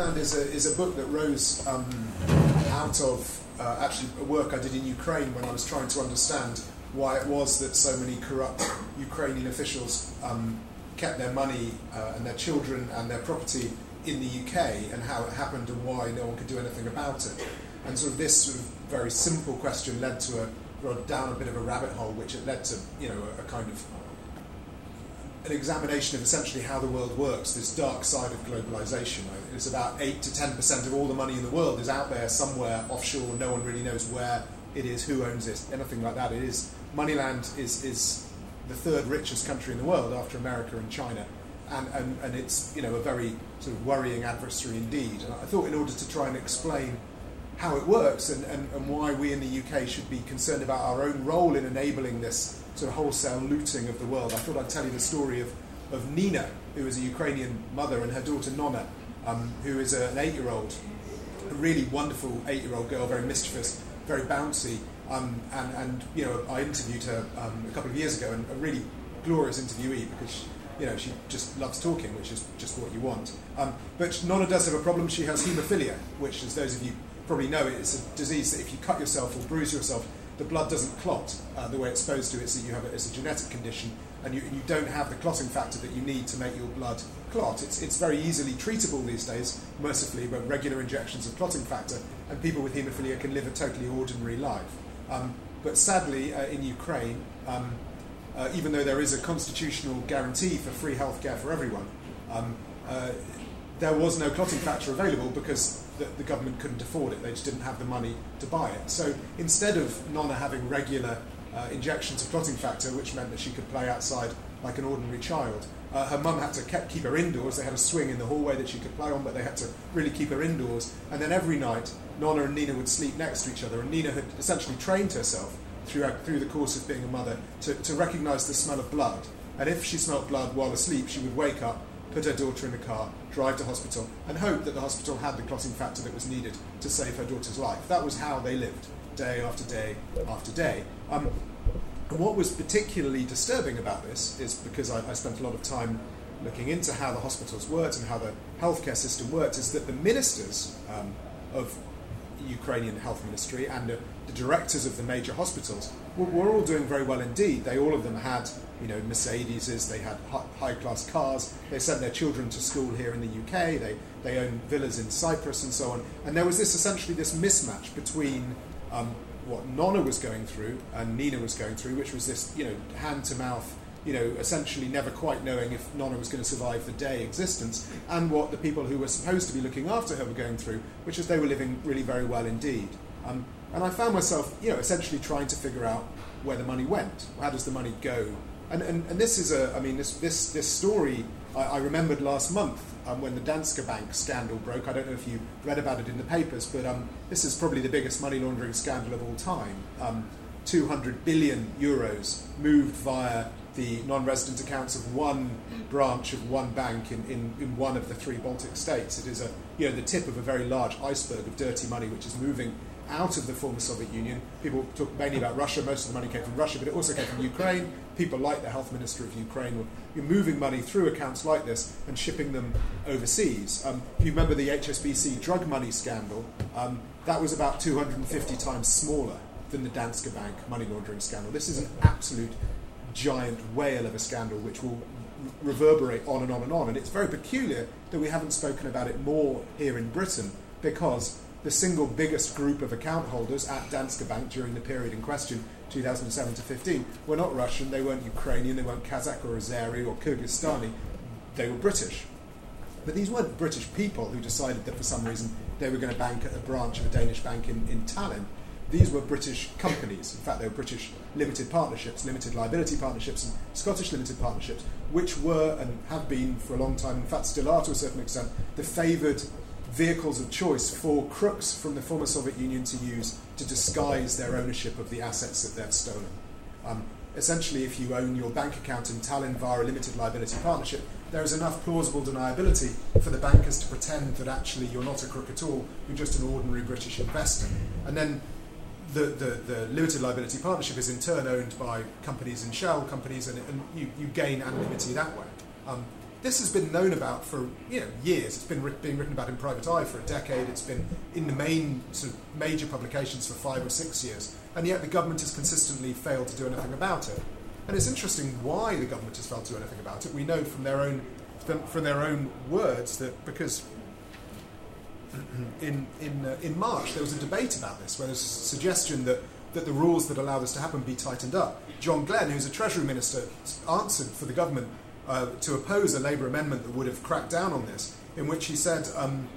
Moneyland is a, is a book that rose um, out of uh, actually a work I did in Ukraine when I was trying to understand why it was that so many corrupt Ukrainian officials um, kept their money uh, and their children and their property in the UK and how it happened and why no one could do anything about it. And sort of this sort of very simple question led to a down a bit of a rabbit hole, which it led to you know a, a kind of an examination of essentially how the world works, this dark side of globalization. It's about 8 to 10% of all the money in the world is out there somewhere offshore. No one really knows where it is, who owns it, anything like that. It is Moneyland is, is the third richest country in the world after America and China. And, and, and it's you know a very sort of worrying adversary indeed. And I thought in order to try and explain how it works and, and, and why we in the UK should be concerned about our own role in enabling this sort of wholesale looting of the world. I thought I'd tell you the story of, of Nina, who is a Ukrainian mother, and her daughter Nonna, um, who is a, an eight year old, a really wonderful eight year old girl, very mischievous, very bouncy. Um, and, and, you know, I interviewed her um, a couple of years ago, and a really glorious interviewee because she, you know, she just loves talking, which is just what you want. Um, but Nonna does have a problem. She has haemophilia, which, as those of you probably know it's a disease that if you cut yourself or bruise yourself, the blood doesn't clot uh, the way it's supposed to. It's that you have a, it's a genetic condition, and you, you don't have the clotting factor that you need to make your blood clot. It's, it's very easily treatable these days, mercifully, with regular injections of clotting factor, and people with haemophilia can live a totally ordinary life. Um, but sadly, uh, in Ukraine, um, uh, even though there is a constitutional guarantee for free healthcare for everyone, um, uh, there was no clotting factor available because that the government couldn't afford it. They just didn't have the money to buy it. So instead of Nonna having regular uh, injections of clotting factor, which meant that she could play outside like an ordinary child, uh, her mum had to keep, keep her indoors. They had a swing in the hallway that she could play on, but they had to really keep her indoors. And then every night, Nonna and Nina would sleep next to each other, and Nina had essentially trained herself throughout, through the course of being a mother to, to recognize the smell of blood. And if she smelt blood while asleep, she would wake up put her daughter in the car, drive to hospital, and hope that the hospital had the clotting factor that was needed to save her daughter's life. That was how they lived, day after day after day. Um, what was particularly disturbing about this is because I, I, spent a lot of time looking into how the hospitals worked and how the healthcare system worked, is that the ministers um, of Ukrainian health ministry and the directors of the major hospitals were, were all doing very well indeed. They all of them had you know, Mercedeses, they had high class cars, they sent their children to school here in the UK, they, they owned villas in Cyprus and so on. And there was this essentially this mismatch between um, what Nonna was going through and Nina was going through, which was this, you know, hand to mouth, you know, essentially never quite knowing if Nonna was going to survive the day existence, and what the people who were supposed to be looking after her were going through, which is they were living really very well indeed. Um, and I found myself, you know, essentially trying to figure out where the money went. How does the money go and, and, and this is a, I mean, this, this, this story I, I remembered last month um, when the Danske Bank scandal broke. I don't know if you read about it in the papers, but um, this is probably the biggest money laundering scandal of all time. Um, 200 billion euros moved via the non-resident accounts of one branch of one bank in, in, in one of the three Baltic states. It is a, you know, the tip of a very large iceberg of dirty money which is moving out of the former Soviet Union. People talk mainly about Russia. Most of the money came from Russia, but it also came from Ukraine. People like the health minister of Ukraine were moving money through accounts like this and shipping them overseas. Um, if you remember the HSBC drug money scandal, um, that was about 250 times smaller than the Danske Bank money laundering scandal. This is an absolute giant whale of a scandal which will reverberate on and on and on. And it's very peculiar that we haven't spoken about it more here in Britain because the single biggest group of account holders at Danske Bank during the period in question, 2007 to 15, were not Russian, they weren't Ukrainian, they weren't Kazakh or Azeri or Kyrgyzstani, they were British. But these weren't British people who decided that for some reason they were going to bank at a branch of a Danish bank in, in Tallinn. These were British companies. In fact, they were British limited partnerships, limited liability partnerships, and Scottish limited partnerships, which were and have been for a long time, in fact, still are to a certain extent, the favoured vehicles of choice for crooks from the former Soviet Union to use to disguise their ownership of the assets that they've stolen. Um, essentially, if you own your bank account in Tallinn via a limited liability partnership, there is enough plausible deniability for the bankers to pretend that actually you're not a crook at all, you're just an ordinary British investor. And then the, the, the limited liability partnership is in turn owned by companies and shell companies, and, and you, you gain anonymity that way. Um, this has been known about for you know years. It's been being written about in Private Eye for a decade. It's been in the main sort of major publications for five or six years, and yet the government has consistently failed to do anything about it. And it's interesting why the government has failed to do anything about it. We know from their own from their own words that because in in uh, in March there was a debate about this, where there's a suggestion that that the rules that allow this to happen be tightened up. John Glen, who's a Treasury Minister, answered for the government uh, to oppose a Labour amendment that would have cracked down on this, in which he said um,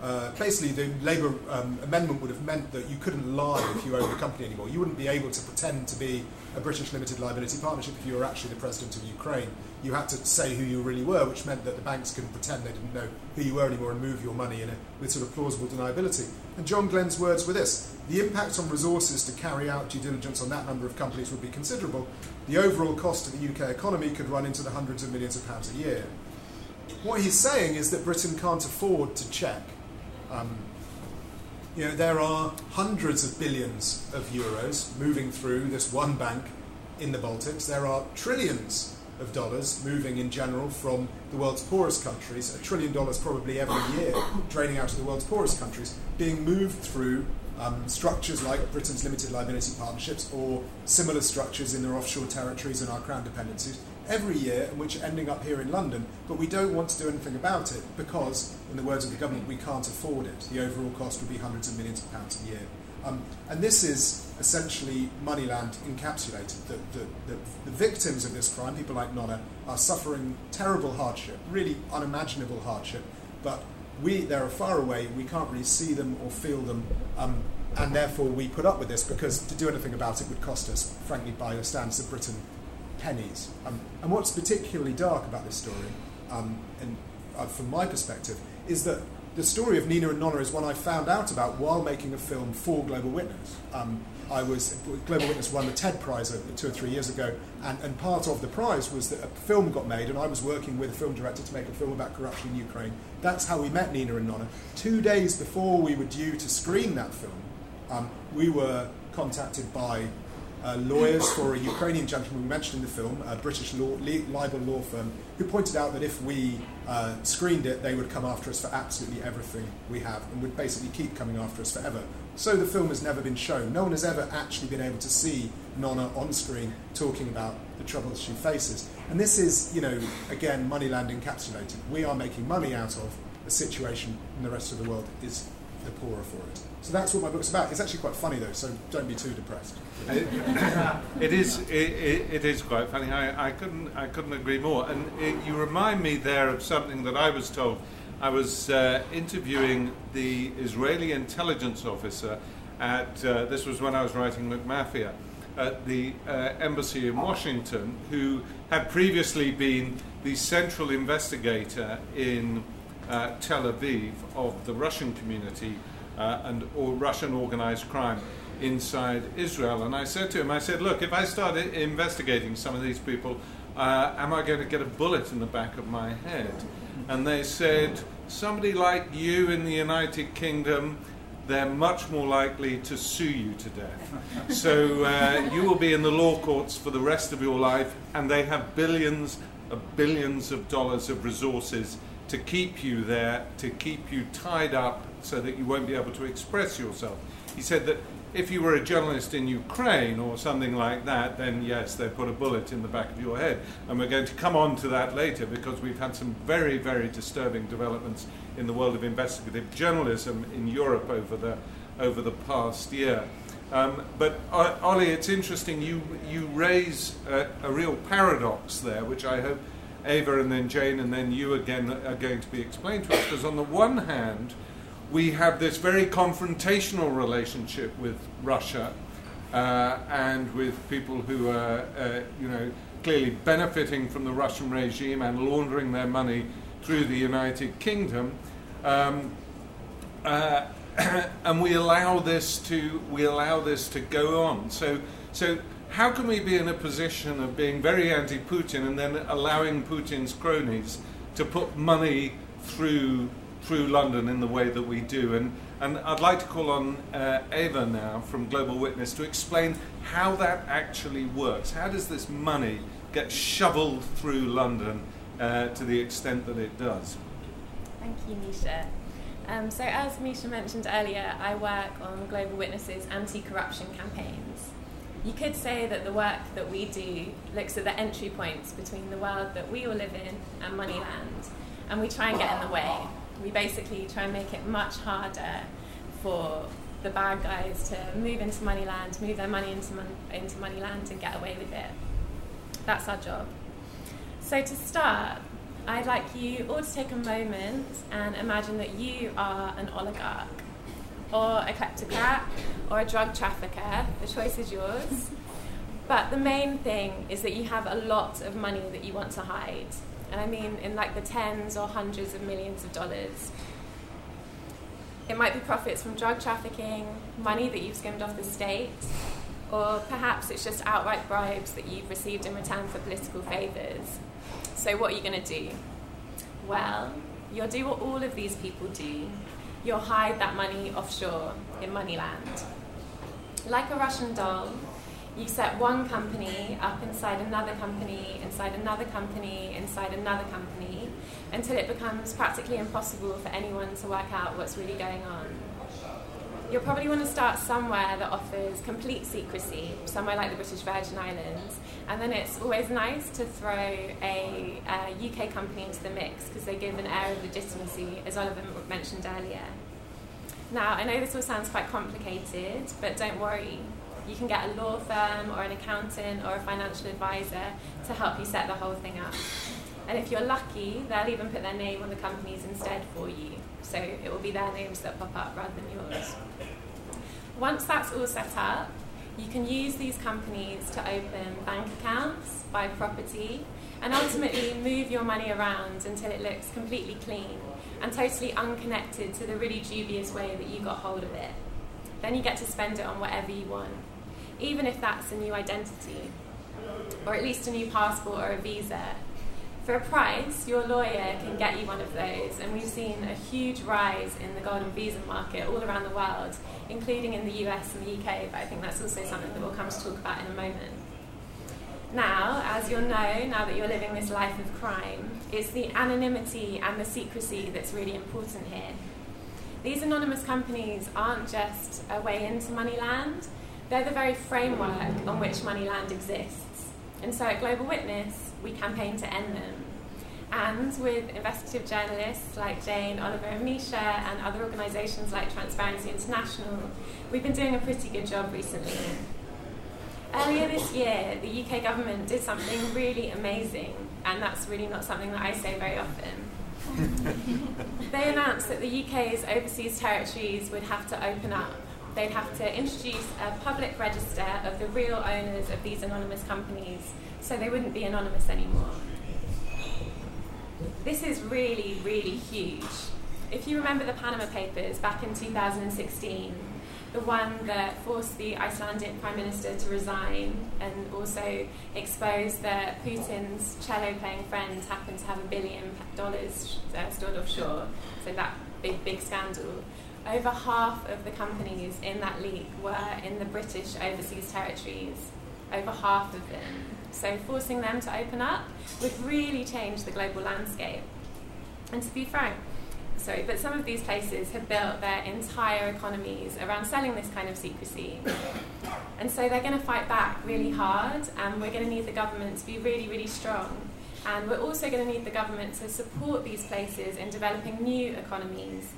uh, basically the Labour um, amendment would have meant that you couldn't lie if you owned a company anymore. You wouldn't be able to pretend to be a British limited liability partnership if you were actually the president of Ukraine. You had to say who you really were, which meant that the banks couldn't pretend they didn't know who you were anymore and move your money in a, with sort of plausible deniability. And John Glen's words were this the impact on resources to carry out due diligence on that number of companies would be considerable. The overall cost to the UK economy could run into the hundreds of millions of pounds a year. What he's saying is that Britain can't afford to check um, you know, there are hundreds of billions of euros moving through this one bank in the Baltics. There are trillions of dollars moving in general from the world's poorest countries, a trillion dollars probably every year draining out of the world's poorest countries, being moved through um, structures like Britain's limited liability partnerships or similar structures in their offshore territories and our crown dependencies every year, which are ending up here in London, but we don't want to do anything about it because, in the words of the government, we can't afford it. The overall cost would be hundreds of millions of pounds a year. Um, and this is essentially Moneyland encapsulated. The, the, the, the, victims of this crime, people like Nonna, are suffering terrible hardship, really unimaginable hardship, but we, they're far away, we can't really see them or feel them, um, and therefore we put up with this because to do anything about it would cost us, frankly, by the standards of Britain, pennies. Um, and what's particularly dark about this story, um, and uh, from my perspective, is that the story of Nina and Nonna is one I found out about while making a film for Global Witness. Um, I was Global Witness won the TED Prize two or three years ago, and, and part of the prize was that a film got made, and I was working with a film director to make a film about corruption in Ukraine. That's how we met Nina and Nonna. Two days before we were due to screen that film, um, we were contacted by uh, lawyers for a Ukrainian gentleman we mentioned in the film, a British law, libel law firm, who pointed out that if we uh, screened it, they would come after us for absolutely everything we have and would basically keep coming after us forever. So the film has never been shown. No one has ever actually been able to see Nonna on screen talking about the troubles she faces. And this is, you know, again, Moneyland encapsulated. We are making money out of a situation, and the rest of the world is the poorer for it. So that's what my book's about. It's actually quite funny though, so don't be too depressed. it is. It, it is quite funny. I, I couldn't. I couldn't agree more. And it, you remind me there of something that I was told. I was uh, interviewing the Israeli intelligence officer at. Uh, this was when I was writing McMafia at the uh, embassy in Washington, who had previously been the central investigator in uh, Tel Aviv of the Russian community uh, and or Russian organized crime inside Israel. And I said to him, I said, look, if I start investigating some of these people, uh, am I going to get a bullet in the back of my head? And they said, somebody like you in the United Kingdom, they're much more likely to sue you to death. So uh, you will be in the law courts for the rest of your life, and they have billions of billions of dollars of resources to keep you there, to keep you tied up so that you won't be able to express yourself. He said that if you were a journalist in Ukraine or something like that, then yes, they put a bullet in the back of your head. And we're going to come on to that later because we've had some very, very disturbing developments in the world of investigative journalism in Europe over the, over the past year. Um, but uh, Ollie, it's interesting, you, you raise a, a real paradox there, which I hope Ava and then Jane and then you again are going to be explained to us. Because on the one hand, we have this very confrontational relationship with Russia uh, and with people who are, uh, you know, clearly benefiting from the Russian regime and laundering their money through the United Kingdom. Um, uh, and we allow this to we allow this to go on. So so how can we be in a position of being very anti-Putin and then allowing Putin's cronies to put money through through London in the way that we do? And and I'd like to call on uh, Ava now from Global Witness to explain how that actually works. How does this money get shoveled through London uh, to the extent that it does. Thank you, Misha. Um, so, as Misha mentioned earlier, I work on Global Witness's anti corruption campaigns. You could say that the work that we do looks at the entry points between the world that we all live in and Moneyland, and we try and get in the way. We basically try and make it much harder for the bad guys to move into Moneyland, move their money into, mon- into Moneyland, and get away with it. That's our job. So, to start, I'd like you all to take a moment and imagine that you are an oligarch or a kleptocrat or a drug trafficker. The choice is yours. But the main thing is that you have a lot of money that you want to hide. And I mean in like the tens or hundreds of millions of dollars. It might be profits from drug trafficking, money that you've skimmed off the state, or perhaps it's just outright bribes that you've received in return for political favours. So, what are you going to do? Well, you'll do what all of these people do you'll hide that money offshore in Moneyland. Like a Russian doll, you set one company up inside another company, inside another company, inside another company, until it becomes practically impossible for anyone to work out what's really going on. You'll probably want to start somewhere that offers complete secrecy, somewhere like the British Virgin Islands, and then it's always nice to throw a, a UK company into the mix because they give an air of legitimacy, as Oliver mentioned earlier. Now, I know this all sounds quite complicated, but don't worry. You can get a law firm or an accountant or a financial advisor to help you set the whole thing up. And if you're lucky, they'll even put their name on the companies instead for you. So it will be their names that pop up rather than yours. Once that's all set up, you can use these companies to open bank accounts, buy property, and ultimately move your money around until it looks completely clean and totally unconnected to the really dubious way that you got hold of it. Then you get to spend it on whatever you want, even if that's a new identity, or at least a new passport or a visa. For a price, your lawyer can get you one of those, and we've seen a huge rise in the golden visa market all around the world, including in the US and the UK, but I think that's also something that we'll come to talk about in a moment. Now, as you'll know, now that you're living this life of crime, it's the anonymity and the secrecy that's really important here. These anonymous companies aren't just a way into Moneyland, they're the very framework on which Moneyland exists. And so at Global Witness, we campaign to end them. And with investigative journalists like Jane, Oliver, and Misha, and other organisations like Transparency International, we've been doing a pretty good job recently. Earlier this year, the UK government did something really amazing, and that's really not something that I say very often. they announced that the UK's overseas territories would have to open up. They'd have to introduce a public register of the real owners of these anonymous companies so they wouldn't be anonymous anymore. This is really, really huge. If you remember the Panama Papers back in 2016, the one that forced the Icelandic Prime Minister to resign and also exposed that Putin's cello playing friend happened to have a billion dollars uh, stored offshore. So that big, big scandal. Over half of the companies in that league were in the British overseas territories. Over half of them. So forcing them to open up would really change the global landscape. And to be frank, sorry, but some of these places have built their entire economies around selling this kind of secrecy. And so they're going to fight back really hard, and we're going to need the government to be really, really strong. And we're also going to need the government to support these places in developing new economies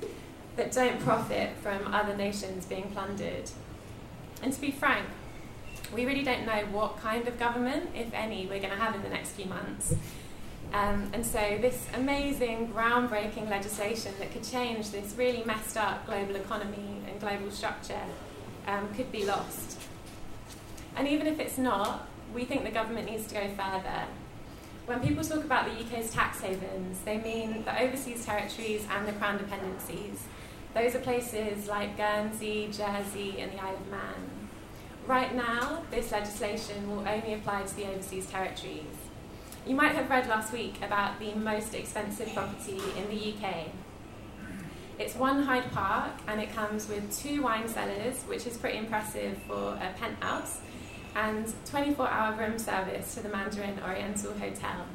that don't profit from other nations being plundered. And to be frank, we really don't know what kind of government, if any, we're going to have in the next few months. Um, and so, this amazing, groundbreaking legislation that could change this really messed up global economy and global structure um, could be lost. And even if it's not, we think the government needs to go further. When people talk about the UK's tax havens, they mean the overseas territories and the Crown dependencies. Those are places like Guernsey, Jersey, and the Isle of Man. Right now, this legislation will only apply to the overseas territories. You might have read last week about the most expensive property in the UK. It's one Hyde Park and it comes with two wine cellars, which is pretty impressive for a penthouse, and 24 hour room service to the Mandarin Oriental Hotel.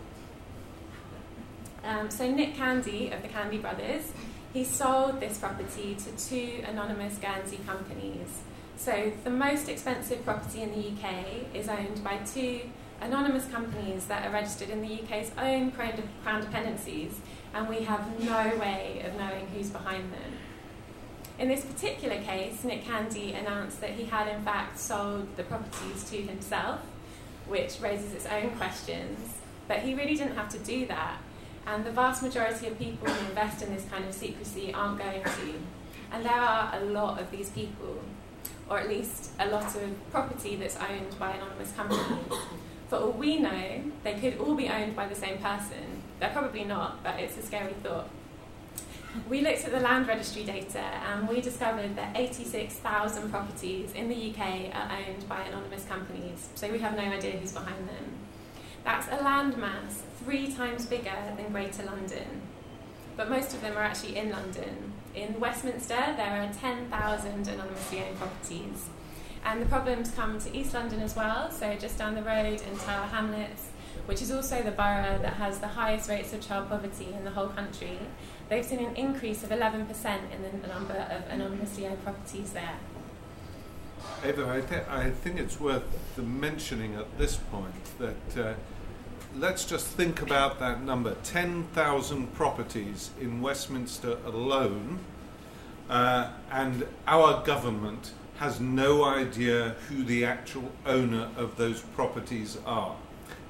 Um, so Nick Candy of the Candy Brothers, he sold this property to two anonymous Guernsey companies. So the most expensive property in the UK is owned by two anonymous companies that are registered in the UK's own crown, crown dependencies, and we have no way of knowing who's behind them. In this particular case, Nick Candy announced that he had in fact sold the properties to himself, which raises its own questions, but he really didn't have to do that. And the vast majority of people who invest in this kind of secrecy aren't going to. And there are a lot of these people, or at least a lot of property that's owned by anonymous companies. For all we know, they could all be owned by the same person. They're probably not, but it's a scary thought. We looked at the land registry data and we discovered that 86,000 properties in the UK are owned by anonymous companies, so we have no idea who's behind them. That's a landmass three times bigger than Greater London, but most of them are actually in London. In Westminster, there are 10,000 anonymously owned properties. And the problems come to East London as well, so just down the road in Tower Hamlets, which is also the borough that has the highest rates of child poverty in the whole country. They've seen an increase of 11% in the number of anonymously owned properties there. Eva, I, th- I think it's worth mentioning at this point that uh, let's just think about that number 10,000 properties in Westminster alone, uh, and our government has no idea who the actual owner of those properties are.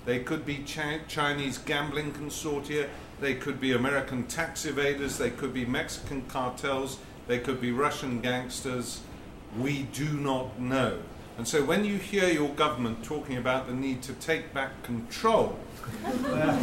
They could be Ch- Chinese gambling consortia, they could be American tax evaders, they could be Mexican cartels, they could be Russian gangsters. We do not know. And so when you hear your government talking about the need to take back control,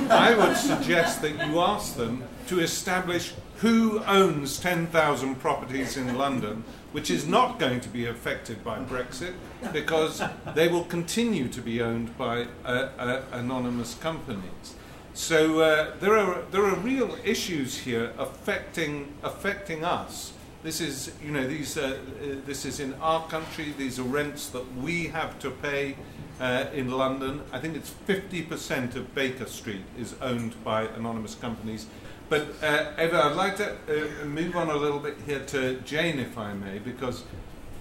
I would suggest that you ask them to establish who owns 10,000 properties in London, which is not going to be affected by Brexit because they will continue to be owned by uh, uh, anonymous companies. So uh, there are there are real issues here affecting affecting us. This is you know these uh, this is in our country. These are rents that we have to pay uh, in London. I think it's 50% of Baker Street is owned by anonymous companies. But uh, Eva, I'd like to uh, move on a little bit here to Jane, if I may, because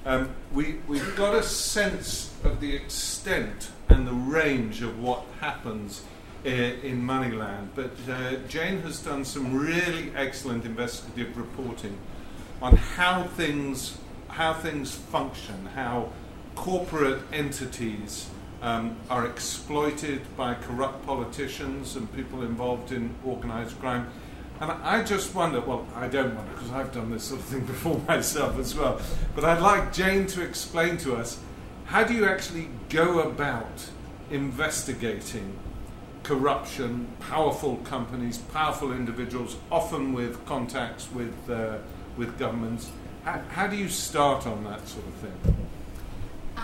um, we, we've got a sense of the extent and the range of what happens uh, in Moneyland. But uh, Jane has done some really excellent investigative reporting on how things, how things function, how corporate entities um, are exploited by corrupt politicians and people involved in organised crime and I just wonder, well, I don't wonder because I've done this sort of thing before myself as well, but I'd like Jane to explain to us how do you actually go about investigating corruption, powerful companies, powerful individuals, often with contacts with, uh, with governments? How, how do you start on that sort of thing?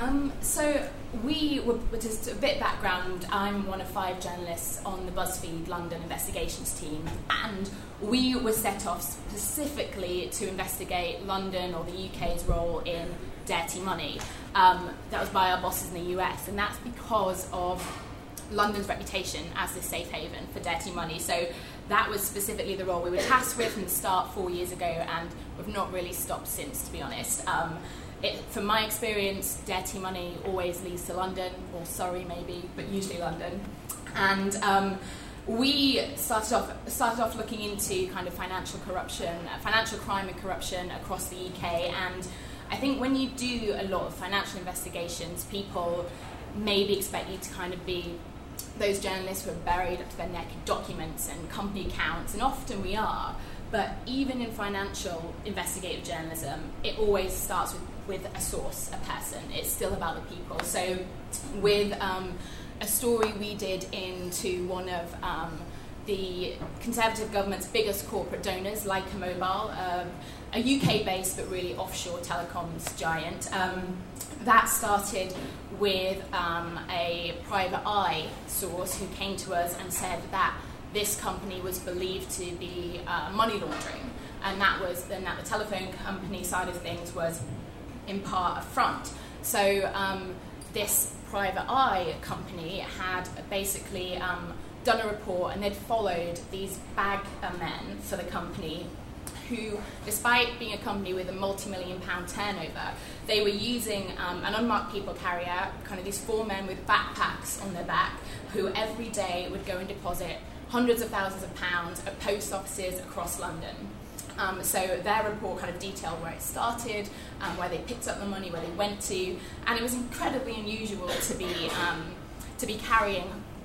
Um, so we were just a bit background. I'm one of five journalists on the BuzzFeed London investigations team, and we were set off specifically to investigate London or the UK's role in dirty money. Um, that was by our bosses in the US, and that's because of London's reputation as the safe haven for dirty money. So that was specifically the role we were tasked with from the start four years ago, and we've not really stopped since, to be honest. Um, it, from my experience, dirty money always leads to London, or Surrey maybe, but usually London. And um, we started off started off looking into kind of financial corruption, uh, financial crime and corruption across the UK. And I think when you do a lot of financial investigations, people maybe expect you to kind of be those journalists who are buried up to their neck in documents and company accounts, and often we are. But even in financial investigative journalism, it always starts with with a source, a person. It's still about the people. So, with um, a story we did into one of um, the Conservative government's biggest corporate donors, Lyca Mobile, um, a UK based but really offshore telecoms giant. Um, that started with um, a private eye source who came to us and said that this company was believed to be uh, money laundering. And that was then that the telephone company side of things was in part a front. So um, this private eye company had basically um, done a report and they'd followed these bag men for the company who, despite being a company with a multi-million pound turnover, they were using um, an unmarked people carrier, kind of these four men with backpacks on their back, who every day would go and deposit hundreds of thousands of pounds at post offices across London. Um, so their report kind of detailed where it started, um, where they picked up the money, where they went to, and it was incredibly unusual to be um, to be carrying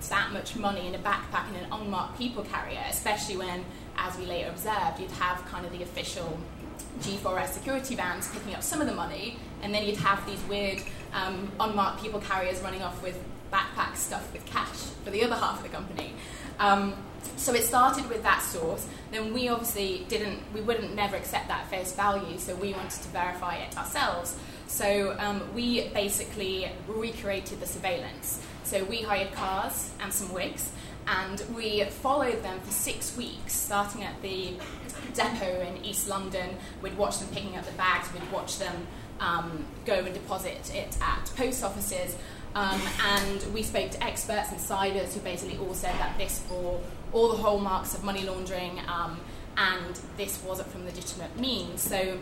that much money in a backpack in an unmarked people carrier, especially when as we later observed, you'd have kind of the official G4S security vans picking up some of the money, and then you'd have these weird um, unmarked people carriers running off with backpacks stuffed with cash for the other half of the company. So it started with that source. Then we obviously didn't, we wouldn't never accept that face value, so we wanted to verify it ourselves. So um, we basically recreated the surveillance. So we hired cars and some wigs, and we followed them for six weeks, starting at the depot in East London. We'd watch them picking up the bags, we'd watch them um, go and deposit it at post offices. Um, and we spoke to experts, and insiders, who basically all said that this bore all the hallmarks of money laundering um, and this wasn't from legitimate means. So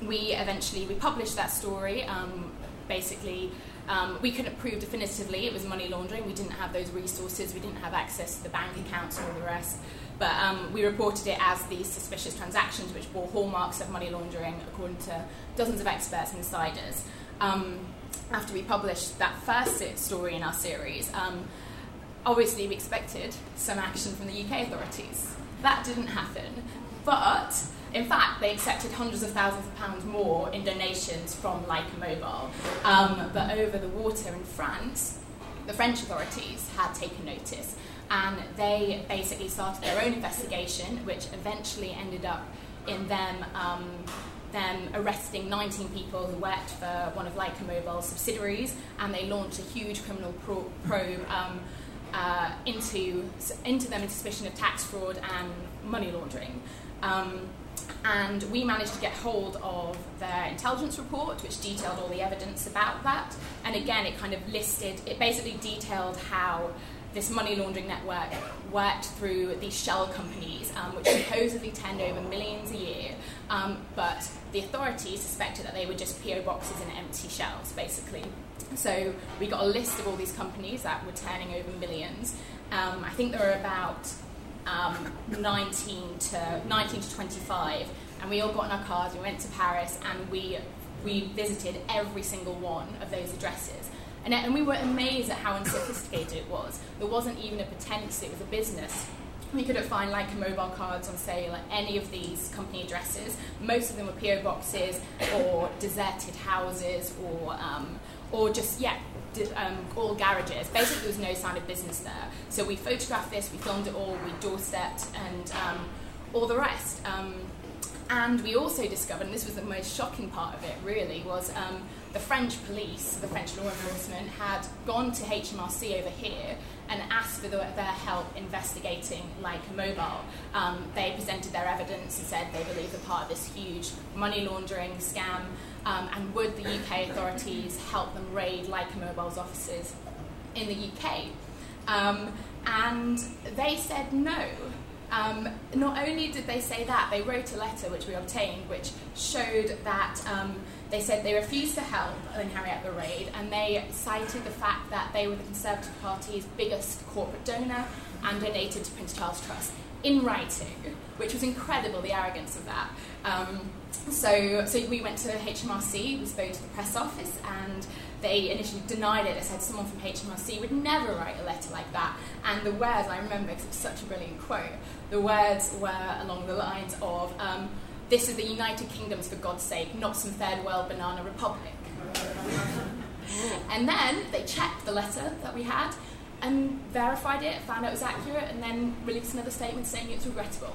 we eventually we published that story, um, basically um, we couldn't prove definitively it was money laundering. We didn't have those resources. We didn't have access to the bank accounts and all the rest. But um, we reported it as these suspicious transactions, which bore hallmarks of money laundering, according to dozens of experts and insiders. Um, after we published that first story in our series, um, obviously we expected some action from the UK authorities. That didn't happen. But in fact, they accepted hundreds of thousands of pounds more in donations from Lyca Mobile. Um, but over the water in France, the French authorities had taken notice and they basically started their own investigation, which eventually ended up in them. Um, them arresting 19 people who worked for one of Lyca Mobile's subsidiaries, and they launched a huge criminal pro- probe um, uh, into into them suspicion of tax fraud and money laundering. Um, and we managed to get hold of their intelligence report, which detailed all the evidence about that. And again, it kind of listed, it basically detailed how this money laundering network worked through these shell companies, um, which supposedly turned over millions a year. Um, but the authorities suspected that they were just PO boxes and empty shells, basically. So we got a list of all these companies that were turning over millions. Um, I think there were about um, 19 to 19 to 25, and we all got in our cars. We went to Paris, and we we visited every single one of those addresses. And, and we were amazed at how unsophisticated it was. There wasn't even a pretense it was a business. We couldn't find like mobile cards on sale at any of these company addresses. Most of them were PO boxes or deserted houses or um, or just yeah um, all garages. Basically, there was no sign of business there. So we photographed this, we filmed it all, we doorstepped, and um, all the rest. Um, and we also discovered, and this was the most shocking part of it really, was um, the French police, the French law enforcement, had gone to HMRC over here and asked for the, their help investigating Lyca Mobile. Um, they presented their evidence and said they believe they're part of this huge money laundering scam um, and would the UK authorities help them raid Lyca Mobile's offices in the UK? Um, and they said no. Um, not only did they say that, they wrote a letter which we obtained, which showed that um, they said they refused to help and carry out the raid, and they cited the fact that they were the Conservative Party's biggest corporate donor and donated to Prince Charles Trust in writing, which was incredible, the arrogance of that. Um, so, so we went to HMRC, we spoke to the press office, and they initially denied it. They said someone from HMRC would never write a letter like that. And the words, I remember because it was such a brilliant quote, the words were along the lines of, um, This is the United Kingdoms, for God's sake, not some third world banana republic. and then they checked the letter that we had and verified it, found out it was accurate, and then released another statement saying it's regrettable.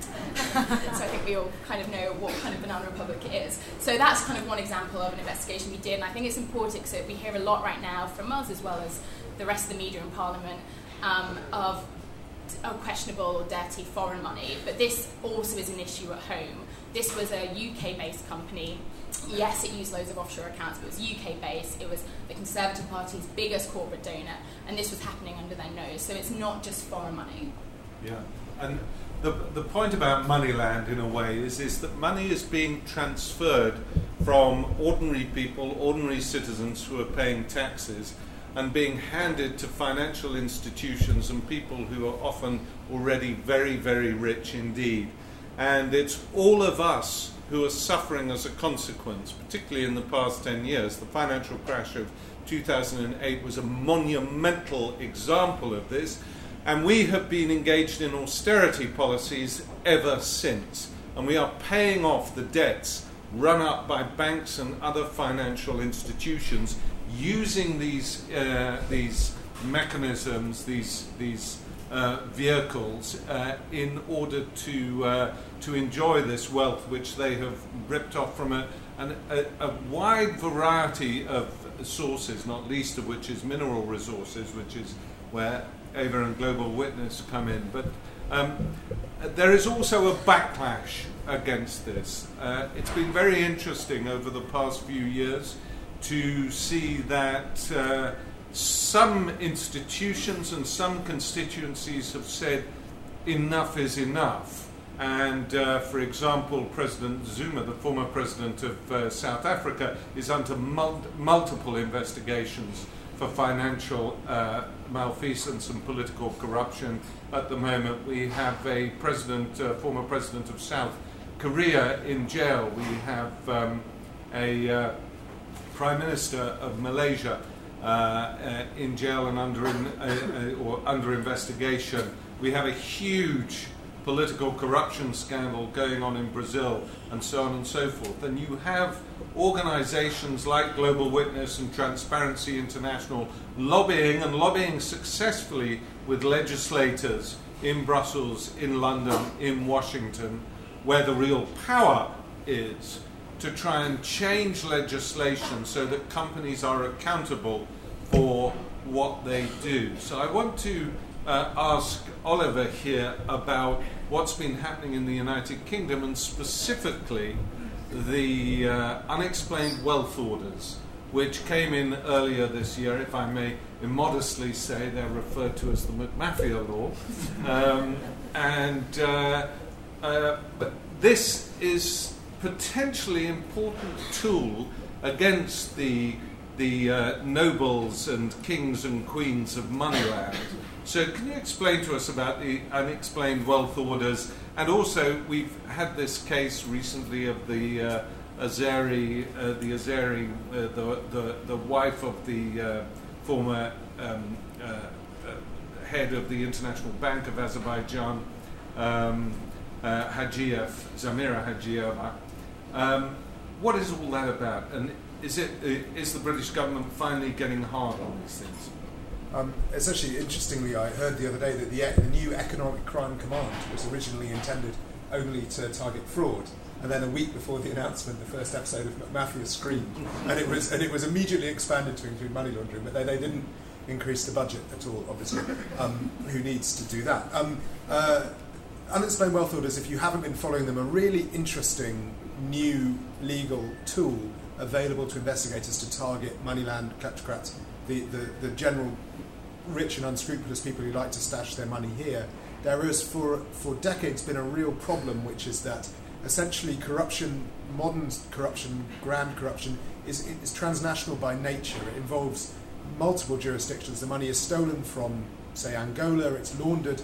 so I think we all kind of know what kind of banana republic it is. So that's kind of one example of an investigation we did, and I think it's important because we hear a lot right now from us as well as the rest of the media and Parliament um, of uh, questionable or dirty foreign money, but this also is an issue at home. This was a UK based company. Yes, it used loads of offshore accounts, but it was UK based. It was the Conservative Party's biggest corporate donor, and this was happening under their nose. So it's not just foreign money. Yeah. And the, the point about Moneyland, in a way, is, is that money is being transferred from ordinary people, ordinary citizens who are paying taxes, and being handed to financial institutions and people who are often already very, very rich indeed. And it's all of us who are suffering as a consequence, particularly in the past 10 years. The financial crash of 2008 was a monumental example of this, and we have been engaged in austerity policies ever since. And we are paying off the debts run up by banks and other financial institutions using these, uh, these mechanisms, these, these uh, vehicles, uh, in order to, uh, to enjoy this wealth which they have ripped off from a, an, a, a wide variety of sources, not least of which is mineral resources, which is where Ava and Global Witness come in. But um, there is also a backlash against this. Uh, it's been very interesting over the past few years to see that uh, some institutions and some constituencies have said enough is enough. And uh, for example, President Zuma, the former president of uh, South Africa, is under mul- multiple investigations for financial uh, malfeasance and political corruption. At the moment, we have a president, uh, former president of South Korea in jail. We have um, a uh, prime minister of Malaysia uh, uh, in jail and under in, uh, or under investigation. We have a huge political corruption scandal going on in Brazil, and so on and so forth. And you have organizations like Global Witness and Transparency International lobbying and lobbying successfully with legislators in Brussels, in London, in Washington, where the real power is to try and change legislation so that companies are accountable for what they do. So I want to uh, ask Oliver here about what's been happening in the United Kingdom and specifically the uh, unexplained wealth orders, which came in earlier this year, if I may immodestly say, they're referred to as the McMafia law. Um, and uh, uh, but this is potentially important tool against the the uh, nobles and kings and queens of Moneyland. So, can you explain to us about the unexplained wealth orders? And also, we've had this case recently of the uh, Azeri, uh, the Azeri, uh, the, the the wife of the uh, former um, uh, uh, head of the International Bank of Azerbaijan, um, Zamira Hajiyeva. Um, what is all that about? And is it is the British government finally getting hard on these things? Um, essentially, interestingly, I heard the other day that the, the new Economic Crime Command was originally intended only to target fraud, and then a week before the announcement, the first episode of McMafia screamed, and it was and it was immediately expanded to include money laundering, but they, they didn't increase the budget at all. Obviously, um, who needs to do that? Um, uh, unexplained wealth orders, if you haven't been following them, are really interesting new legal tool available to investigators to target moneyland kleptocrats, the, the, the general rich and unscrupulous people who like to stash their money here, there has for, for decades been a real problem, which is that essentially corruption, modern corruption, grand corruption, is, is transnational by nature. It involves multiple jurisdictions. The money is stolen from, say, Angola, it's laundered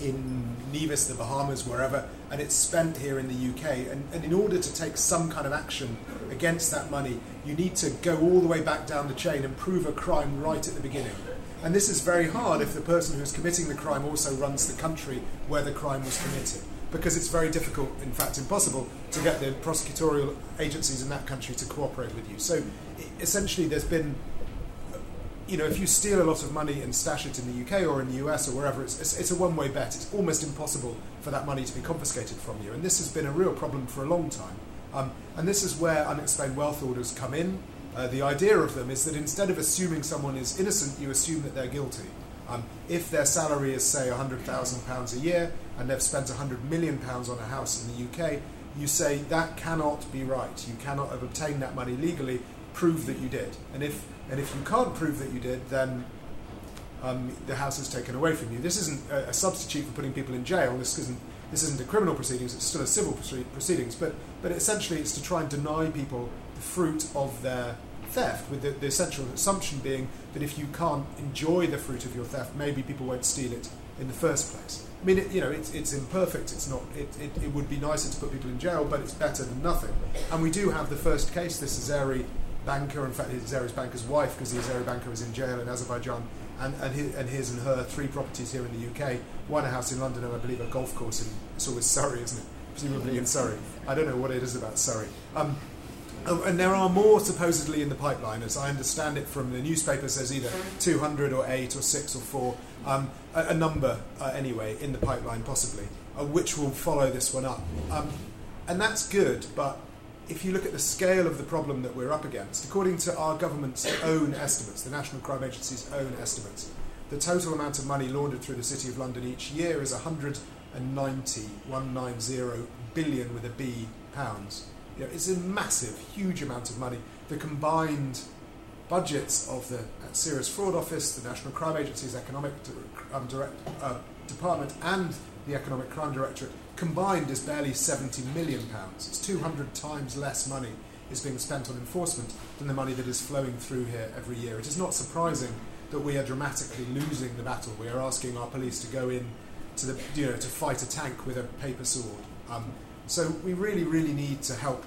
in Nevis, the Bahamas, wherever, and it's spent here in the UK. And, and in order to take some kind of action against that money, you need to go all the way back down the chain and prove a crime right at the beginning. And this is very hard if the person who's committing the crime also runs the country where the crime was committed. Because it's very difficult, in fact impossible, to get the prosecutorial agencies in that country to cooperate with you. So essentially, there's been, you know, if you steal a lot of money and stash it in the UK or in the US or wherever, it's, it's, it's a one way bet. It's almost impossible for that money to be confiscated from you. And this has been a real problem for a long time. Um, and this is where unexplained wealth orders come in. Uh, the idea of them is that instead of assuming someone is innocent, you assume that they're guilty. Um, if their salary is, say, £100,000 a year and they've spent £100 million on a house in the UK, you say that cannot be right. You cannot have obtained that money legally. Prove that you did. And if, and if you can't prove that you did, then um, the house is taken away from you. This isn't a, a, substitute for putting people in jail. This isn't this isn't a criminal proceedings. It's still a civil proceedings. But but essentially, it's to try and deny people the fruit of their theft. With the, the essential assumption being that if you can't enjoy the fruit of your theft, maybe people won't steal it in the first place. I mean, it, you know, it's, it's imperfect. It's not. It, it, it would be nicer to put people in jail, but it's better than nothing. And we do have the first case. This Azeri banker, in fact, Azeri's banker's wife, because the Azeri banker is in jail in Azerbaijan and, and, his, and his and her three properties here in the UK, one a house in London and I believe a golf course in, it's always Surrey, isn't it? Presumably in Surrey. I don't know what it is about Surrey. Um, oh, and there are more supposedly in the pipeline, as I understand it from the newspapers. There's either 200 or 8 or 6 or 4, um, a, a, number uh, anyway in the pipeline, possibly, uh, which will follow this one up. Um, and that's good, but if you look at the scale of the problem that we're up against, according to our government's own estimates, the National Crime Agency's own estimates, the total amount of money laundered through the City of London each year is 190, 190 billion with a B pounds. You know, it's a massive, huge amount of money. The combined budgets of the Serious Fraud Office, the National Crime Agency's Economic um, direct, uh, Department, and the Economic Crime Directorate combined is barely 70 million pounds. It's 200 times less money is being spent on enforcement than the money that is flowing through here every year. It is not surprising that we are dramatically losing the battle. We are asking our police to go in to the you know to fight a tank with a paper sword. Um, so we really, really need to help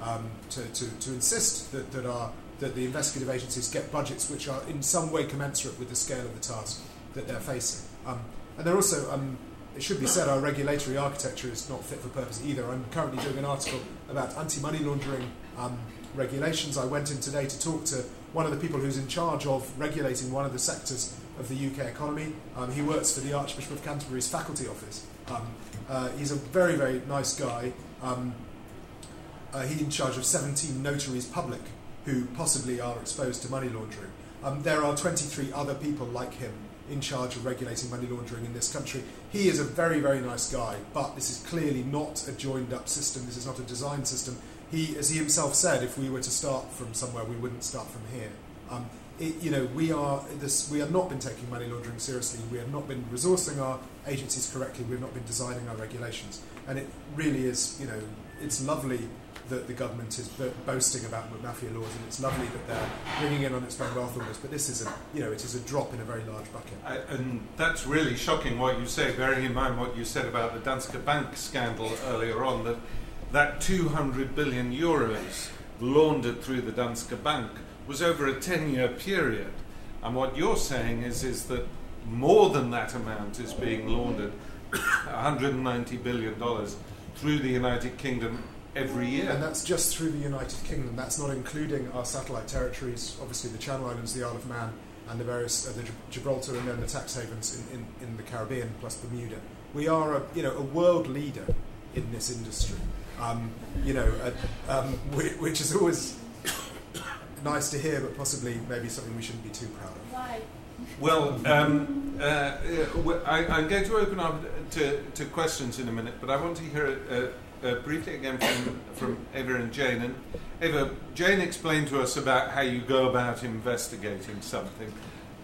um, to, to, to insist that, that our that the investigative agencies get budgets which are in some way commensurate with the scale of the task that they're facing. Um, and they're also um, it should be said our regulatory architecture is not fit for purpose either. I'm currently doing an article about anti money laundering um, regulations. I went in today to talk to one of the people who's in charge of regulating one of the sectors of the UK economy. Um, he works for the Archbishop of Canterbury's faculty office. Um, uh, he's a very, very nice guy. Um, uh, he's in charge of 17 notaries public who possibly are exposed to money laundering. Um, there are 23 other people like him in charge of regulating money laundering in this country. He is a very, very nice guy, but this is clearly not a joined up system. This is not a design system. He, as he himself said, if we were to start from somewhere, we wouldn't start from here. Um, it, you know, we are this. We have not been taking money laundering seriously. We have not been resourcing our agencies correctly. We have not been designing our regulations, and it really is. You know, it's lovely that the government is boasting about McMafia laws, and it's lovely that they're bringing in unexplained wealth almost. But this is a, you know, it is a drop in a very large bucket. I, and that's really shocking what you say, bearing in mind what you said about the Danske Bank scandal earlier on. That that 200 billion euros laundered through the Danske Bank was over a 10-year period, and what you're saying is is that more than that amount is being laundered, 190 billion dollars through the United Kingdom every year. And that's just through the United Kingdom. That's not including our satellite territories, obviously the Channel Islands, the Isle of Man, and the various uh, the Gibraltar, and then the tax havens in, in, in, the Caribbean plus Bermuda. We are a you know a world leader in this industry. Um, you know, uh, um, which is always nice to hear, but possibly maybe something we shouldn't be too proud of. Why? Well, um, uh, I, am going to open up to, to, questions in a minute, but I want to hear uh, briefly again from, from Eva and Jane. And Eva, Jane explained to us about how you go about investigating something.